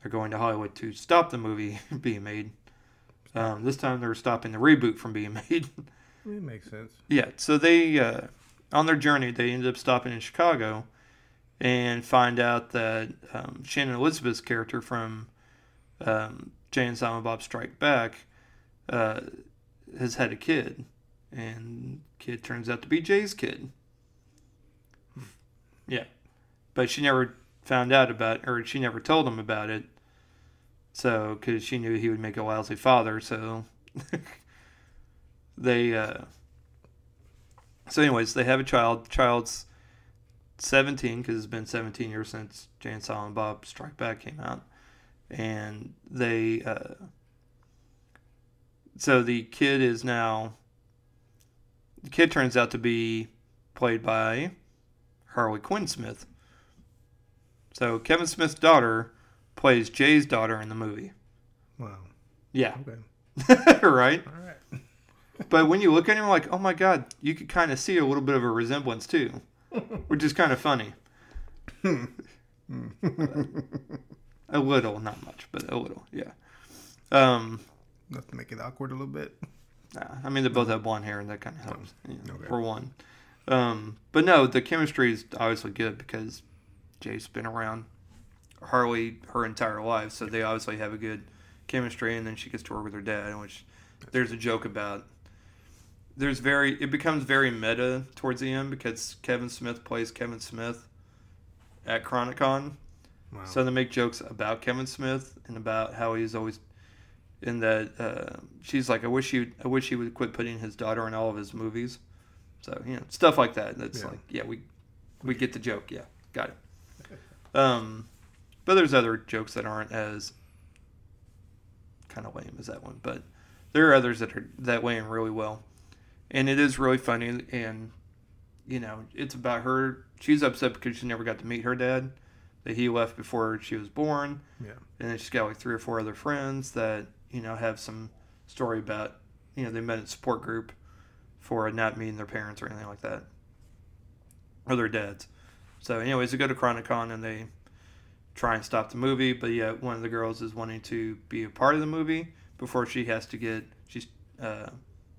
A: They're going to Hollywood to stop the movie being made. Um, this time they're stopping the reboot from being made.
B: It makes sense.
A: Yeah, so they uh, on their journey they ended up stopping in Chicago and find out that um, Shannon Elizabeth's character from um, Jay and Silent Bob Strike Back uh, has had a kid, and kid turns out to be Jay's kid. Yeah, but she never found out about, or she never told him about it. So, because she knew he would make a lousy father, so they uh so anyways they have a child. Child's 17 because it's been 17 years since jay and silent bob strike back came out. And they uh so the kid is now the kid turns out to be played by harley quinn smith so kevin smith's daughter plays jay's daughter in the movie
B: Wow.
A: yeah
B: Okay.
A: right
B: All right.
A: But when you look at him, like, oh my god, you could kind of see a little bit of a resemblance too, which is kind of funny. a little, not much, but a little, yeah. Um,
B: to make it awkward a little bit.
A: nah, I mean, they both have blonde hair, and that kind of helps you know,
B: Okay.
A: for one. Um, but no, the chemistry is obviously good because Jay's been around Harley her entire life, so they obviously have a good chemistry. And then she gets to work with her dad, which there's a joke about. There's very it becomes very meta towards the end because Kevin Smith plays Kevin Smith at Chronicon,
B: Wow.
A: so they make jokes about Kevin Smith and about how he's always in that. Uh, she's like, I wish you, I wish he would quit putting his daughter in all of his movies. So you know, stuff like that. That's
B: Yeah.
A: like, yeah, we we get the joke. Yeah, got it. Um, but there's other jokes that aren't as kind of lame as that one. But there are others that are that land really well, and it is really funny. And you know, it's about her. She's upset because she never got to meet her dad. That he left before she was born
B: yeah.
A: and then she's got like three or four other friends that you know have some story about you know they met at support group for not meeting their parents or anything like that or their dads so anyways they go to chronicon and they try and stop the movie but yet one of the girls is wanting to be a part of the movie before she has to get she's uh,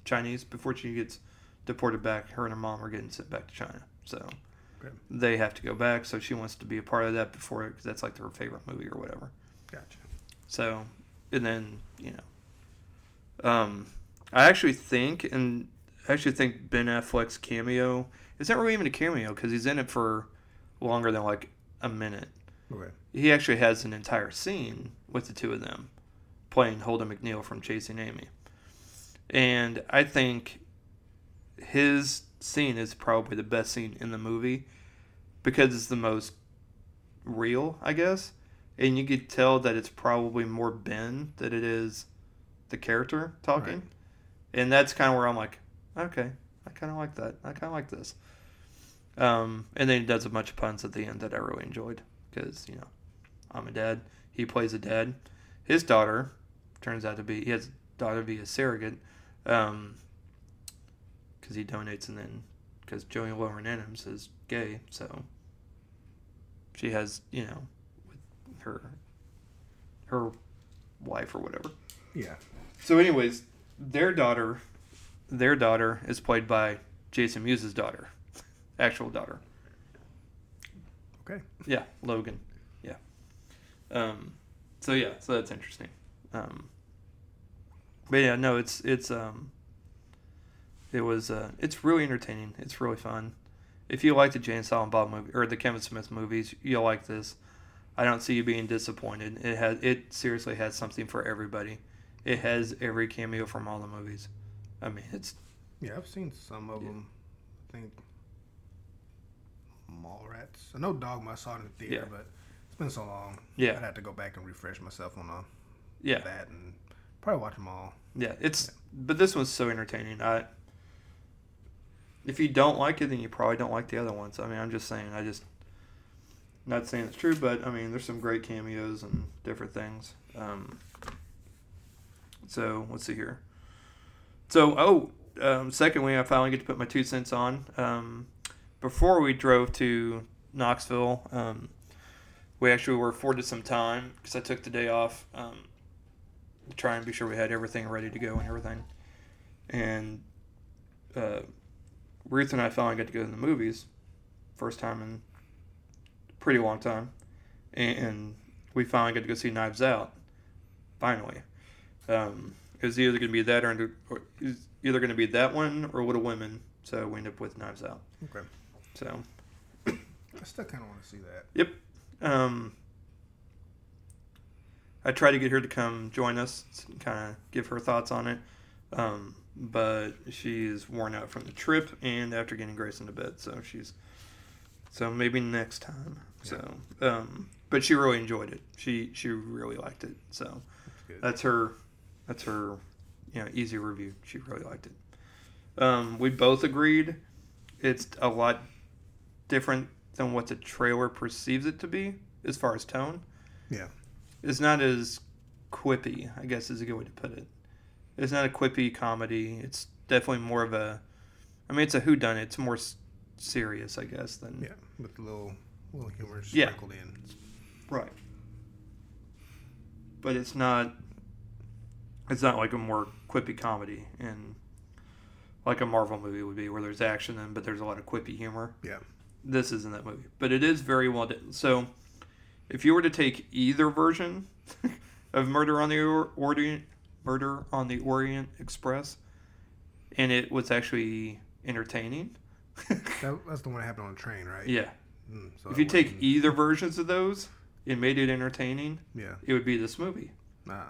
A: chinese before she gets deported back her and her mom are getting sent back to china so
B: Okay.
A: they have to go back so she wants to be a part of that before because that's like her favorite movie or whatever
B: Gotcha.
A: so, and then you know, um, I actually think, and I actually think Ben Affleck's cameo is not really even a cameo because he's in it for longer than like a minute.
B: Okay.
A: He actually has an entire scene with the two of them playing Holden McNeil from Chasing Amy, and I think his scene is probably the best scene in the movie because it's the most real, I guess and you could tell that it's probably more Ben than it is the character talking,
B: Right.
A: and that's kind of where I'm like, okay, I kind of like that. I kind of like this. Um, and then he does a bunch of puns at the end that I really enjoyed because you know, I'm a dad. He plays a dad. His daughter turns out to be he has a daughter to be a surrogate, um, because he donates and then because Joey Lauren Adams is gay, so she has you know with her her wife or whatever.
B: Yeah.
A: So, anyways, their daughter, their daughter is played by Jason Mewes' daughter, actual daughter.
B: Okay.
A: Yeah, Logan. Yeah. Um. So yeah, so that's interesting. Um. But yeah, no, it's it's um. It was uh, it's really entertaining. It's really fun. If you like the Jay and Silent Bob movie or the Kevin Smith movies, you'll like this. I don't see you being disappointed. It has it seriously has something for everybody. It has every cameo from all the movies. I mean, it's
B: Yeah, I've seen some of
A: Yeah.
B: them. I think Mallrats. I know Dogma. I saw it in the theater,
A: Yeah.
B: but it's been so long.
A: Yeah.
B: I'd have to go back and refresh myself on uh,
A: yeah,
B: that and probably watch them all.
A: yeah. It's but this one's so entertaining. I if you don't like it, then you probably don't like the other ones. I mean, I'm just saying. I just not saying it's true, but I mean, there's some great cameos and different things. Um, So let's see here. So oh, um, secondly, I finally get to put my two cents on. Um, before we drove to Knoxville, um, we actually were afforded some time because I took the day off um, to try and be sure we had everything ready to go and everything. And uh, Ruth and I finally got to go to the movies, first time in a pretty long time, and we finally got to go see Knives Out. Finally, um, it was either going to be that or, or it either going to be that one or Little Women. So we end up with Knives Out.
B: Okay.
A: So
B: I still kind of want to see that. Yep.
A: Um, I tried to get her to come join us, kind of give her thoughts on it. Um, but she's worn out from the trip and after getting Grace into bed, so she's so maybe next time. So, um, but she really enjoyed it. She she really liked it. So
B: That's
A: that's her that's her you know easy review. She really liked it. Um, we both agreed it's a lot different than what the trailer perceives it to be as far as tone.
B: Yeah.
A: It's not as quippy, I guess is a good way to put it. It's not a quippy comedy. It's definitely more of a I mean it's a who done It's more s- serious, I guess, than
B: Yeah, with a little little humor
A: Yeah.
B: sprinkled in.
A: Right. But it's not it's not like a more quippy comedy and like a Marvel movie would be where there's action and but there's a lot of quippy humor.
B: Yeah.
A: This isn't that movie. But it is very well done. So if you were to take either version of Murder on the Or- Orient Murder on the Orient Express and it was actually entertaining.
B: That, that's the one that happened on a train, right?
A: yeah.
B: Mm, so
A: If you take either versions of those and made it entertaining,
B: yeah,
A: it would be this movie
B: ah,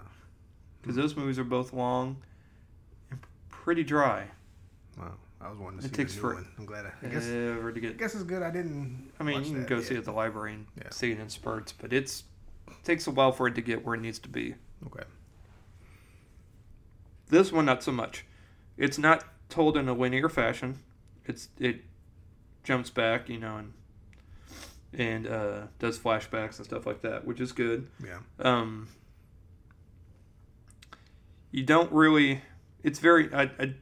A: because those movies are both long and pretty dry.
B: wow, I was wanting to
A: It
B: see
A: takes
B: the new
A: for-
B: one. I'm glad. I, I guess.
A: Ever to
B: I
A: get,
B: guess it's good. I didn't.
A: I mean,
B: watch
A: you can
B: that
A: go
B: yet.
A: see it at the library and
B: Yeah.
A: see it in spurts, but it's it takes a while for it to get where it needs to be.
B: Okay.
A: This one, not so much. It's not told in a linear fashion. It's it jumps back, you know, and and uh, does flashbacks and stuff like that, which is good.
B: Yeah.
A: um, you don't really it's very I, I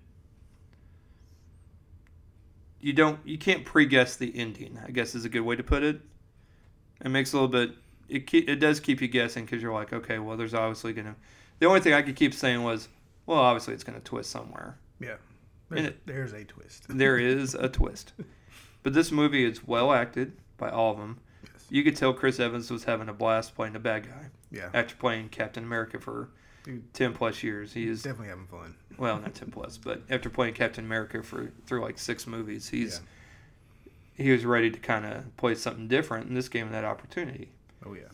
A: you don't you can't pre-guess the ending i guess is a good way to put it it makes a little bit it ke- it does keep you guessing because you're like okay well there's obviously gonna the only thing i could keep saying was well obviously it's gonna twist somewhere
B: Yeah. There's,
A: it-
B: there's a twist.
A: there is a twist but this movie is well acted by all of them
B: Yes.
A: you could tell chris evans was having a blast playing the bad guy
B: Yeah.
A: after playing captain america for 10 plus years he is
B: Definitely having fun.
A: well, not ten plus, but after playing Captain America for through like six movies, he's he was ready to kind of play something different, and this gave him that opportunity.
B: Oh yeah.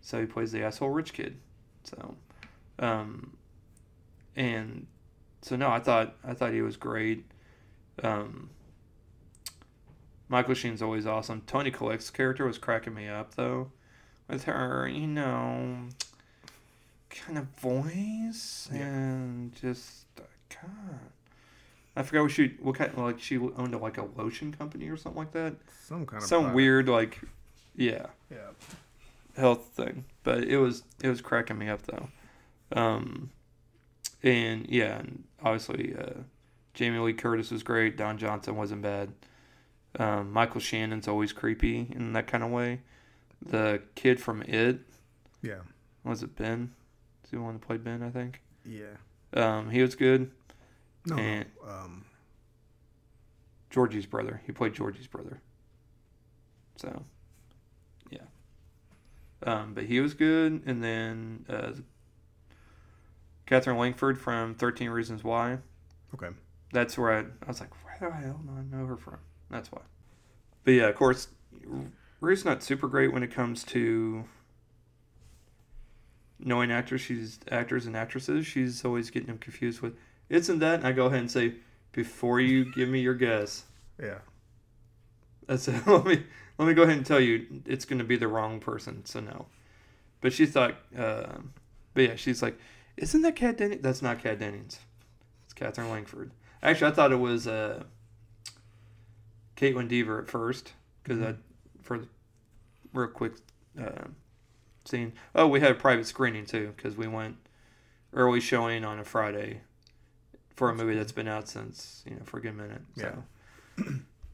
A: So he plays the asshole rich kid. So, um, and so no, I thought I thought he was great. Um, Michael Sheen's always awesome. Toni Collette's character was cracking me up though, with her, you know, kind of voice
B: Yeah.
A: and just uh, God. I forgot what she what kind like she owned a, like a lotion company or something like that.
B: Some kind of
A: Some
B: product.
A: weird like, yeah
B: Yeah.
A: health thing, but it was it was cracking me up though. Um, and yeah, and obviously uh, Jamie Lee Curtis was great. Don Johnson wasn't bad. Um, Michael Shannon's always creepy in that kind of way. The kid from It
B: Yeah.
A: was it Ben? The one that played Ben? I think.
B: Yeah.
A: Um, he was good.
B: No.
A: And-
B: no. Um.
A: Georgie's brother. He played Georgie's brother. So, yeah. Um, but he was good, and then uh, Katherine Langford from Thirteen Reasons Why.
B: Okay.
A: That's where I, I was like, where the hell do I know her from? That's why. But yeah, of course, Ruth's not super great when it comes to knowing actors. She's actors and actresses. She's always getting them confused with isn't that? And I go ahead and say, before you give me your guess,
B: Yeah.
A: that's let me let me go ahead and tell you it's going to be the wrong person. So no, but she thought, uh, but yeah, she's like, isn't that Kat Dennings? That's not Kat Dennings. It's Katherine Langford. Actually, I thought it was uh, Kaitlyn Dever at first because I for real quick uh, scene. Oh, we had a private screening too because we went early showing on a Friday for a movie that's been out since you know for a good minute. So,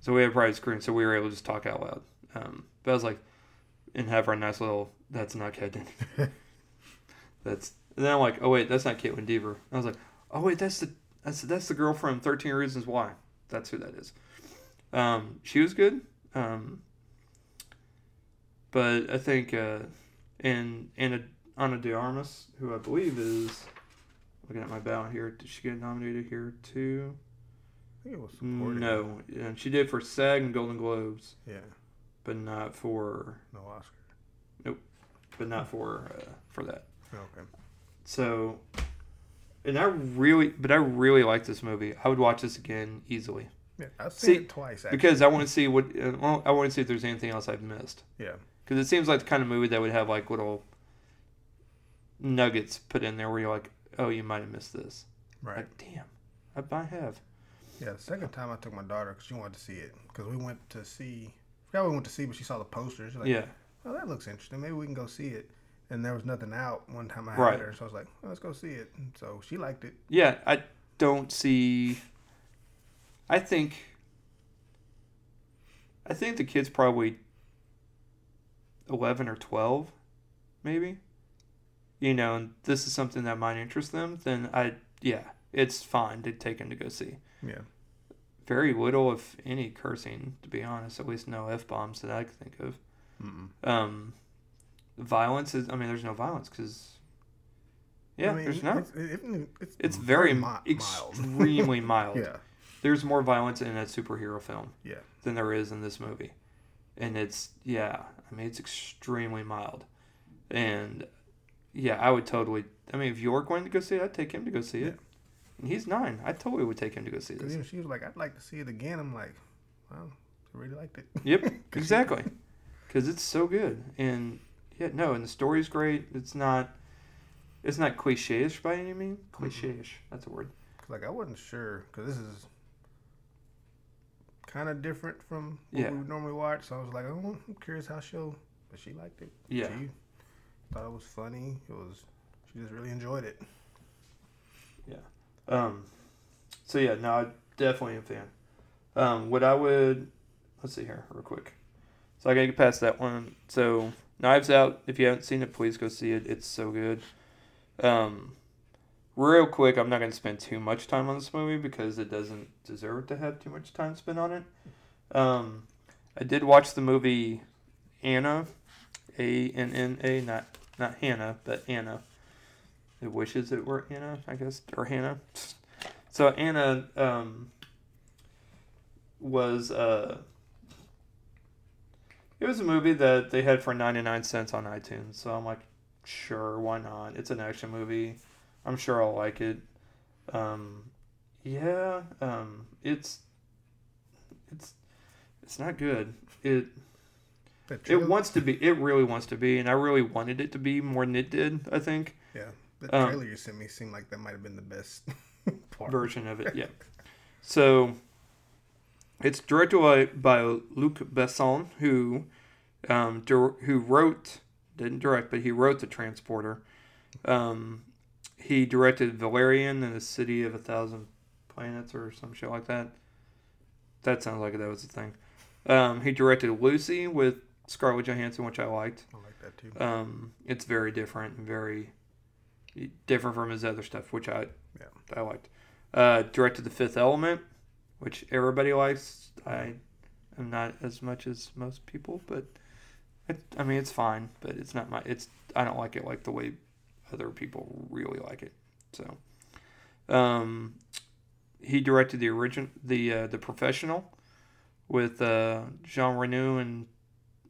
A: so we had a private screen, so we were able to just talk out loud. Um, but I was like, and have our nice little that's not Dennings. that's and then I'm like, oh wait, that's not Kaitlyn Dever. I was like, oh wait, that's the that's that's the girl from Thirteen Reasons Why. That's who that is. Um, she was good. Um, but I think uh, and Anna Ana de Armas, who I believe is looking at my ballot here, did she get nominated here too?
B: I think it was supporting.
A: No, and she did for SAG and Golden Globes,
B: Yeah.
A: but not for
B: No Oscar.
A: Nope, but not for uh, for that.
B: Okay.
A: So, and I really, but I really like this movie. I would watch this again easily
B: Yeah, I've
A: See,
B: seen it twice actually.
A: because I want to see what uh, well, I want to see if there's anything else I've missed.
B: yeah.
A: Because it seems like the kind of movie that would have like little nuggets put in there where you're like, oh, you might have missed this.
B: Right.
A: Like, damn, I might have.
B: Yeah, the second time I took my daughter because she wanted to see it because we went to see. I forgot we went to see, but she saw the posters. Like,
A: yeah,
B: oh, that looks interesting. Maybe we can go see it. And there was nothing out one time I had
A: Right.
B: her, so I was like, oh, let's go see it. And so she liked it.
A: yeah. I don't see. I think. I think the kid's probably eleven or twelve, maybe. You know, and this is something that might interest them. Then I, yeah, it's fine to take him to go see.
B: Yeah.
A: Very little, if any, cursing. To be honest, at least no f bombs that I can think of.
B: Mm-mm.
A: Um, violence is. I mean, there's no violence because. Yeah,
B: I mean,
A: there's not.
B: It's, it's,
A: It's very
B: mi-
A: mi- extremely mild.
B: yeah.
A: There's more violence in a superhero film
B: Yeah.
A: than there is in this movie, and it's yeah. I mean, it's extremely mild, and yeah, I would totally. I mean, if you're going to go see it, I'd take him to go see it. And he's nine. I totally would take him to go see this.
B: she was like, I'd like to see it again. I'm like, well, I really liked it.
A: Yep, exactly. Because it's so good, and yeah, no, and the story's great. It's not, it's not cliche-ish by any means. Cliche-ish, that's a word.
B: like I wasn't sure because this is kind of different from what
A: Yeah.
B: we would normally watch. So I was like, oh, I'm curious how she'll. But she liked it.
A: Yeah,
B: She thought it was funny. It was. She just really enjoyed it. Yeah.
A: Um, so yeah, no, I definitely am a fan. Um, what I would, let's see here, real quick. So I gotta get past that one. So Knives Out, if you haven't seen it, please go see it. It's so good. Um, real quick, I'm not gonna spend too much time on this movie because it doesn't deserve to have too much time spent on it. Um, I did watch the movie Anna, A N N A, not not Hannah, but Anna. It wishes it were Anna, I guess, or Hannah. So Anna um, was uh, it was a movie that they had for ninety nine cents on iTunes. So I'm like, sure, why not? It's an action movie. I'm sure I'll like it. Um, yeah, um, it's it's it's not good. It it wants to be. It really wants to be, and I really wanted it to be more than it did. I think.
B: yeah, the
A: um,
B: trailer you sent me seemed like that might have been the best part.
A: version of it. Yeah. So it's directed by, by Luc Besson, who um, who wrote didn't direct, but he wrote the Transporter. Um, he directed Valerian and the City of a Thousand Planets or some shit like that. That sounds like that was the thing. Um, he directed Lucy with Scarlett Johansson, which I liked.
B: I like that too.
A: Um, it's very different very different from his other stuff, which I
B: Yeah.
A: I liked. Uh, directed The Fifth Element, which everybody likes. I am not as much as most people, but it, I mean it's fine, but it's not my. It's I don't like it like the way other people really like it. So, um, he directed the origin the uh, the professional with uh, Jean Reno and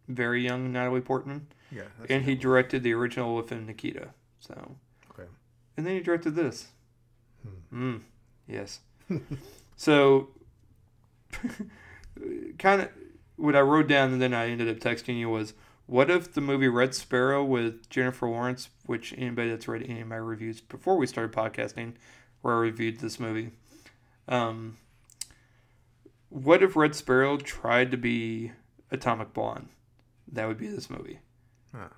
A: very young Natalie Portman
B: yeah, that's
A: and he directed the original with him Nikita. So,
B: Okay.
A: and then he directed this.
B: Hmm.
A: Mm, yes. so, kind of what I wrote down and then I ended up texting you was, what if the movie Red Sparrow with Jennifer Lawrence, which anybody that's read any of my reviews before we started podcasting, where I reviewed this movie, um, what if Red Sparrow tried to be Atomic Blonde? That would be this movie.
B: Huh.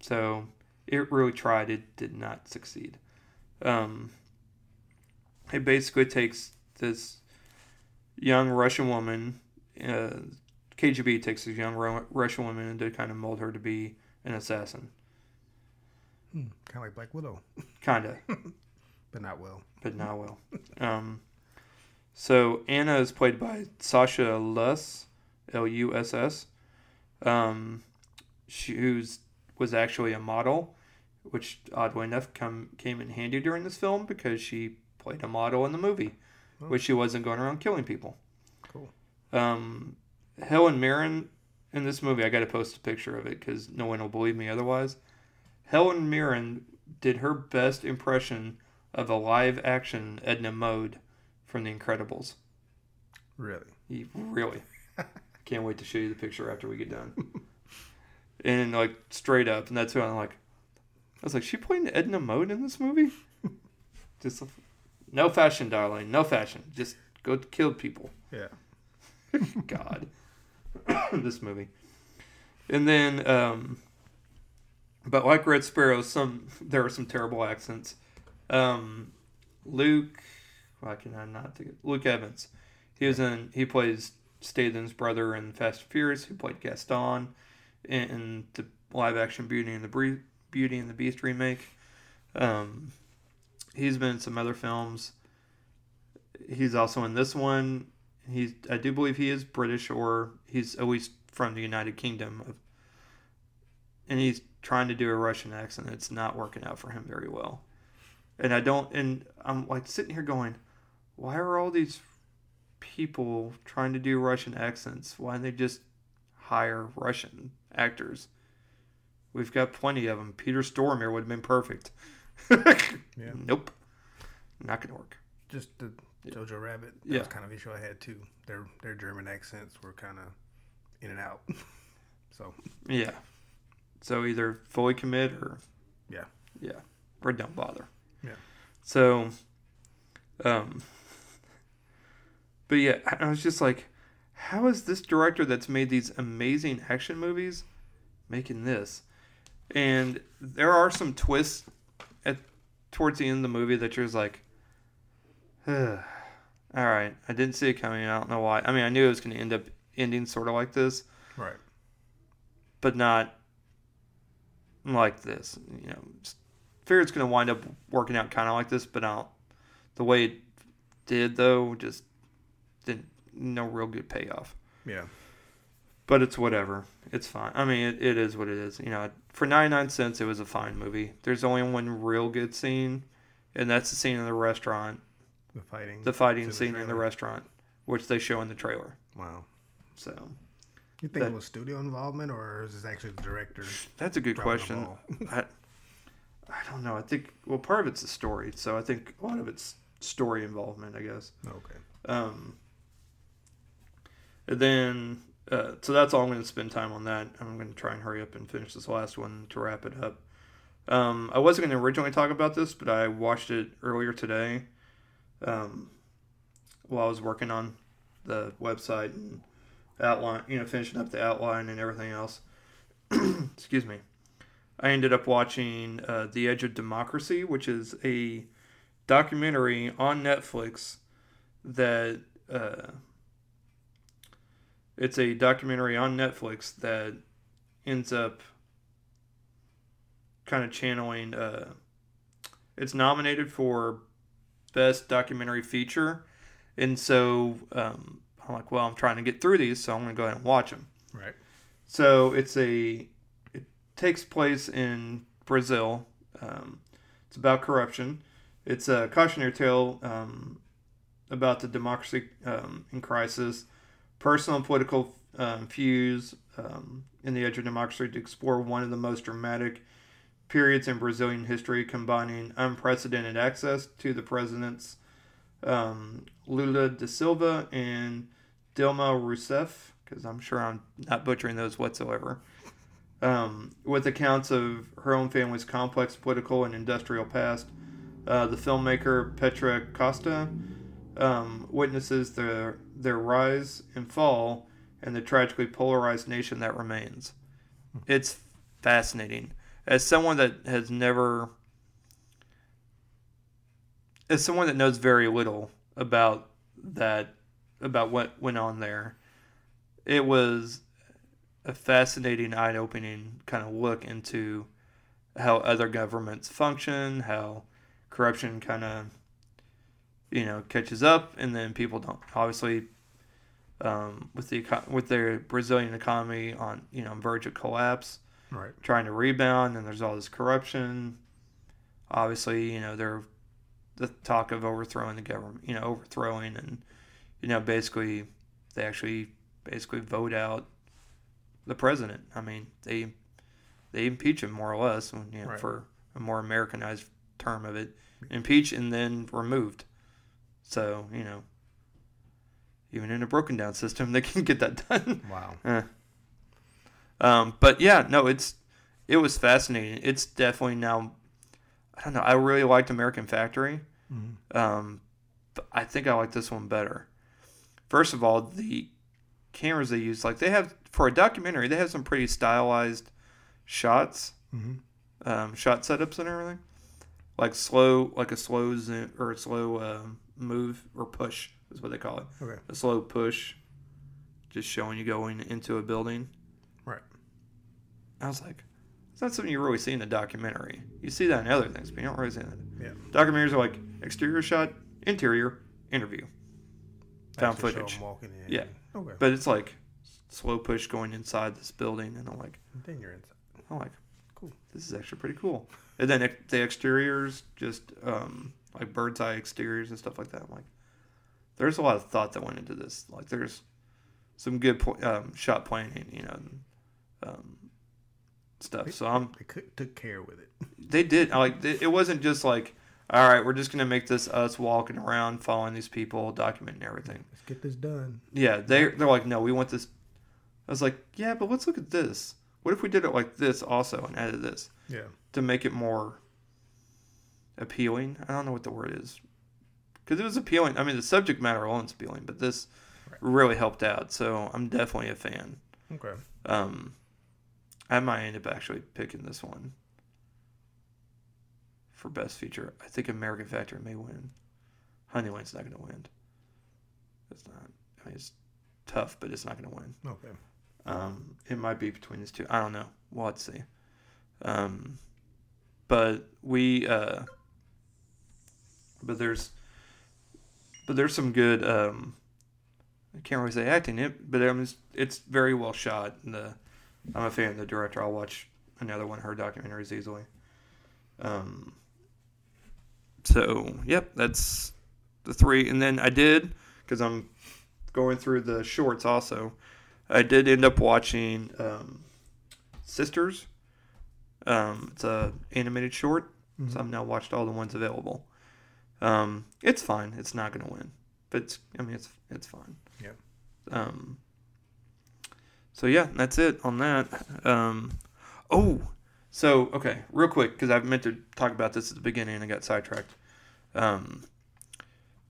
A: So it really tried. It did not succeed. Um, it basically takes this young Russian woman. Uh, KGB takes this young Ru- Russian woman and to kind of mold her to be an assassin.
B: Hmm, kind of like Black Widow,
A: Kinda,
B: but not well.
A: but not well. Um, so Anna is played by Sasha Luss, L U S S. Um, she who's was actually a model, which oddly enough come came in handy during this film because she played a model in the movie,
B: Oh.
A: which she wasn't going around killing people.
B: Cool.
A: Um, Helen Mirren in this movie, I got to post a picture of it because no one will believe me otherwise. Helen Mirren did her best impression of a live action Edna Mode from The Incredibles.
B: Really?
A: You- Really. Can't wait to show you the picture after we get done. and like straight up, and that's who I'm like. I was like, she playing Edna Mode in this movie? Just no fashion, darling. No fashion. Just go kill people.
B: Yeah.
A: God, this movie. And then, um, but like Red Sparrow, some there are some terrible accents. Um, Luke, why can I not think? of- Luke Evans. He was in. He plays Statham's brother in Fast and Furious. He played Gaston in, the live action Beauty and the Beauty and the Beast remake. Um, he's been in some other films. He's also in this one. He's I do believe he is British or he's at least from the United Kingdom of and he's trying to do a Russian accent. It's not working out for him very well. And I don't and I'm like sitting here going, why are all these people trying to do Russian accents? Why don't they just hire Russian actors? We've got plenty of them. Peter Stormare would have been perfect.
B: Yeah.
A: Nope. Not gonna work.
B: Just the Jojo Rabbit. That
A: Yeah.
B: was kind of issue I had too. Their their German accents were kind of in and out. so
A: Yeah. So either fully commit or
B: Yeah.
A: Yeah. Or don't bother.
B: Yeah.
A: So um but yeah, I I was just like, how is this director that's made these amazing action movies making this? And there are some twists at towards the end of the movie that you're just like, all right, I didn't see it coming. I don't know why. I mean, I knew it was going to end up ending sort of like this,
B: right.
A: but not like this. You know, just figure it's going to wind up working out kind of like this, but don't. The way it did though, just didn't no real good payoff.
B: Yeah.
A: But it's whatever. It's fine. I mean, it, it is what it is. You know, for 99 cents, it was a fine movie. There's only one real good scene, and that's the scene in the restaurant,
B: The fighting.
A: the fighting
B: To the
A: scene in the restaurant, which they show in the trailer.
B: wow.
A: So
B: You think
A: That-
B: it was studio involvement or is this actually the director?
A: that's a good question. I, I don't know. I think well, part of it's the story, so I think a lot of it's story involvement, I guess.
B: okay.
A: Um, and then, uh, so that's all I'm going to spend time on that. I'm going to try and hurry up and finish this last one to wrap it up. Um, I wasn't going to originally talk about this, but I watched it earlier today um, while I was working on the website and outline, you know, finishing up the outline and everything else. Excuse me. I ended up watching uh, The Edge of Democracy, which is a documentary on Netflix that uh, it's a documentary on Netflix that ends up kind of channeling. Uh, it's nominated for best documentary feature, and so um, I'm like, well, I'm trying to get through these, so I'm going to go ahead and watch them.
B: Right.
A: So it's a it takes place in Brazil. Um, it's about corruption. It's a cautionary tale um, about the democracy um, in crisis, personal and political um, feuds um, in the edge of democracy to explore one of the most dramatic periods in Brazilian history, combining unprecedented access to the presidents um, Lula da Silva and Dilma Rousseff, because I'm sure I'm not butchering those whatsoever, um, with accounts of her own family's complex political and industrial past. Uh, the filmmaker Petra Costa um, witnesses their their rise and fall and the tragically polarized nation that remains. It's fascinating. As someone that has never as someone that knows very little about that, about what went on there, it was a fascinating, eye-opening kind of look into how other governments function, how corruption kind of, you know, catches up, and then people don't. Obviously, um, with the with their Brazilian economy on you know verge of collapse,
B: Right.
A: trying to rebound, and there's all this corruption. Obviously, you know they're the talk of overthrowing the government, you know, overthrowing, and you know basically they actually basically vote out the president. I mean they they impeach him more or less, you know,
B: Right.
A: for a more Americanized term of it, impeach and then removed. So you know, even in a broken down system, they can get that done.
B: Wow. Eh.
A: Um, but yeah, no, it's it was fascinating. It's definitely now. I don't know. I really liked American Factory.
B: Mhm.
A: Um, but I think I like this one better. First of all, the cameras they use, like they have for a documentary, they have some pretty stylized shots,
B: Mhm.
A: um, shot setups and everything. Like slow, like a slow zoom or a slow um, move or push is what they call it.
B: Okay.
A: A slow push, just showing you going into a building. I was like, it's not something you really see in a documentary. You see that in other things, but you don't really see that.
B: Yeah.
A: Documentaries are like exterior shot, interior, interview. Found
B: Actually show walking in.
A: Yeah.
B: Okay.
A: But it's like slow push going inside this building, and I'm like,
B: then you're inside.
A: I'm like,
B: Cool.
A: This is actually pretty cool. And then ex- the exteriors, just um, like bird's eye exteriors and stuff like that. I'm like, there's a lot of thought that went into this. Like, there's some good pl- um, shot planning, you know, and, um, stuff. So I'm
B: They took care with it.
A: they did like it it wasn't just like all right we're just gonna make this us walking around following these people documenting everything
B: Let's get this done.
A: yeah they they're like no we want this i was like yeah but let's look at this what if we did it like this also and added this
B: Yeah.
A: to make it more appealing i don't know what the word is because it was appealing i mean the subject matter alone is appealing but this
B: Right.
A: really helped out so i'm definitely a fan
B: Okay.
A: um, I might end up actually picking this one for best feature. I think American Factory may win. Honeyland's not going to win. It's not. I mean, it's tough, but it's not going to win.
B: Okay.
A: Um, it might be between these two. I don't know. We'll have to see. Um, but we, uh, but there's, but there's some good. Um, I can't really say acting it, but um, it's, it's very well shot. And the, I'm a fan of the director. I'll watch another one of her documentaries easily. Um. So yep, that's the three, and then I did because I'm going through the shorts also. I did end up watching um, Sisters. Um, it's a animated short,
B: Mhm.
A: so I've now watched all the ones available. Um, it's fine. It's not going to win, but it's. I mean, it's it's fine.
B: Yeah.
A: Um. So yeah, that's it on that. Um, oh, so okay, real quick because I meant to talk about this at the beginning and I got sidetracked. Um,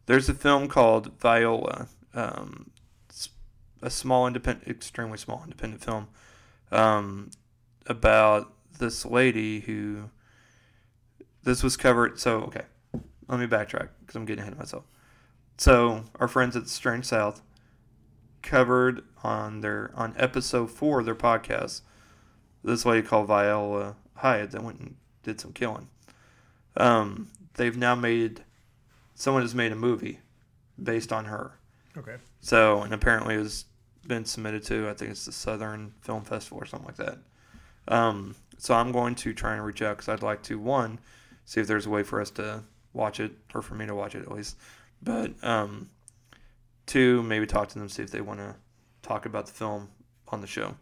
A: there's a film called Viola. Um, a small independent, extremely small independent film, um, about this lady who. This was covered. So okay, let me backtrack because I'm getting ahead of myself. So our friends at the Strange South covered on their on episode four of their podcast this lady called Viola Hyatt that went and did some killing. Um, they've now made someone has made a movie based on her.
B: Okay.
A: So and apparently it's been submitted to I think it's the Southern Film Festival or something like that. Um, so I'm going to try and reach out because I'd like to one see if there's a way for us to watch it or for me to watch it at least. But um, two maybe talk to them see if they want to talk about the film on the show.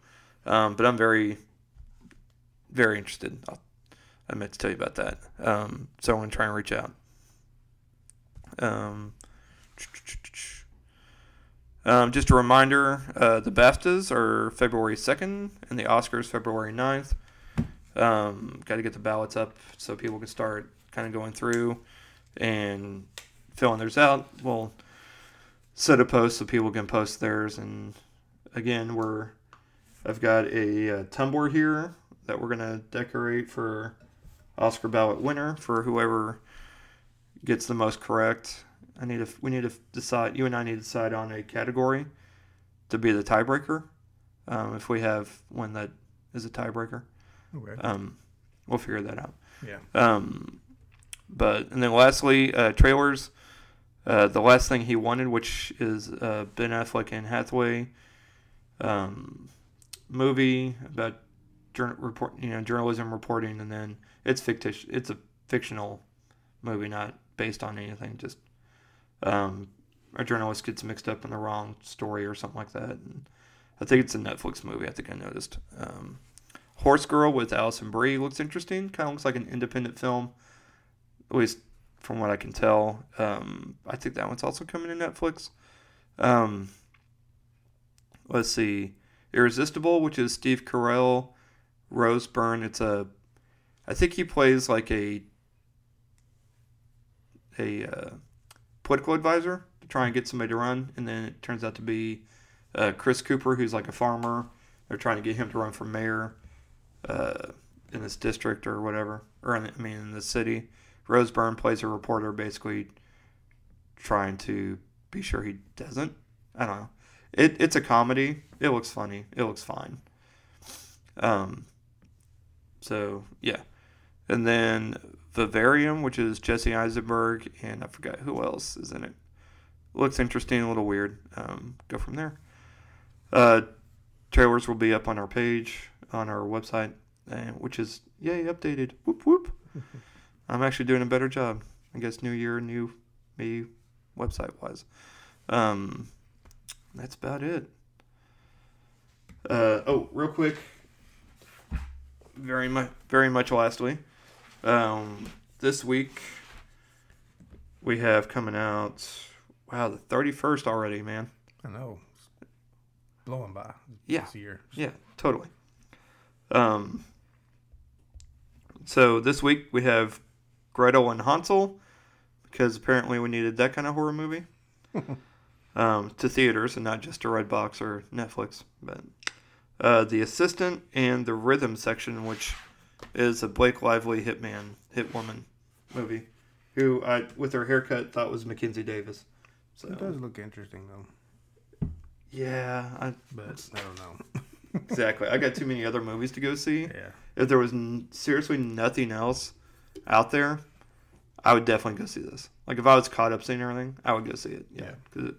A: Um, but I'm very very interested. I'll, I meant to tell you about that. Um, so I'm going to try and reach out. Um, um, just a reminder uh, the BAFTAs are February 2nd and the Oscars February 9th. Um, Got to get the ballots up so people can start kind of going through and filling theirs out. We'll set a post so people can post theirs. And again, we're I've got a, uh tumbler here that we're gonna decorate for Oscar ballot winner for whoever gets the most correct. I need to. We need to decide. You and I need to decide on a category to be the tiebreaker. Um, if we have one that is a tiebreaker,
B: Okay.
A: um, we'll figure that out.
B: Yeah.
A: Um, but and then lastly, uh, trailers. Uh, the last thing he wanted, which is uh, Ben Affleck and Hathaway um, movie about jour- report, you know, journalism reporting, and then it's fictitious. It's a fictional movie, not based on anything. Just um, a journalist gets mixed up in the wrong story or something like that. And I think it's a Netflix movie. I think I noticed. Um, Horse Girl with Alison Brie looks interesting. Kind of looks like an independent film, at least from what I can tell. Um, I think that one's also coming to Netflix. Um, let's see, Irresistible, which is Steve Carell, Rose Byrne. It's a, I think he plays like a, a uh, political advisor to try and get somebody to run, and then it turns out to be uh, Chris Cooper, who's like a farmer. They're trying to get him to run for mayor uh, in this district or whatever, or in, I mean in the city. Rose Byrne plays a reporter, basically trying to be sure he doesn't. I don't know. It, it's a comedy. It looks funny. It looks fine. Um. So yeah, and then Vivarium, which is Jesse Eisenberg, and I forgot who else is in it. Looks interesting, a little weird. Um, go from there. Uh, trailers will be up on our page on our website, and which is yay updated. Whoop whoop. I'm actually doing a better job. I guess new year, new me, website wise. Um, that's about it. Uh, oh, real quick. Very much, very much. Lastly, um, this week we have coming out. Wow, the thirty first already, man.
B: I know. It's blowing by.
A: Yeah.
B: This year.
A: Yeah, totally. Um, so this week we have Gretel and Hansel because apparently we needed that kind of horror movie um, to theaters and not just to Redbox or Netflix. But uh, the Assistant and the Rhythm section, which is a Blake Lively hitman hit woman movie, who I with her haircut thought was Mackenzie Davis. So
B: It does look interesting though,
A: yeah, I,
B: but I don't know.
A: exactly. I got too many other movies to go see.
B: Yeah.
A: if there was n- seriously nothing else out there, I would definitely go see this. Like if I was caught up seeing everything, I would go see it. Yeah,
B: Yeah.
A: because it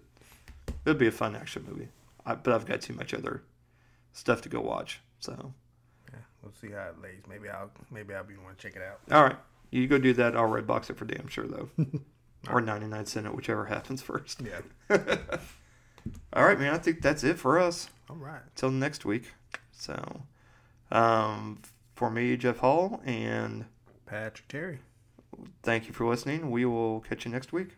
A: it'd be a fun action movie. I, but I've got too much other stuff to go watch. So
B: Yeah. We'll see how it lays. Maybe I'll maybe I'll be want to check it out.
A: all right, you go do that. I'll red box it for damn sure though, or ninety nine cent it, whichever happens first.
B: Yeah.
A: All right, man. I think that's it for us.
B: All right.
A: Till next week. So, um, for me, Jeff Hall, and
B: Patrick Terry.
A: Thank you for listening. We will catch you next week.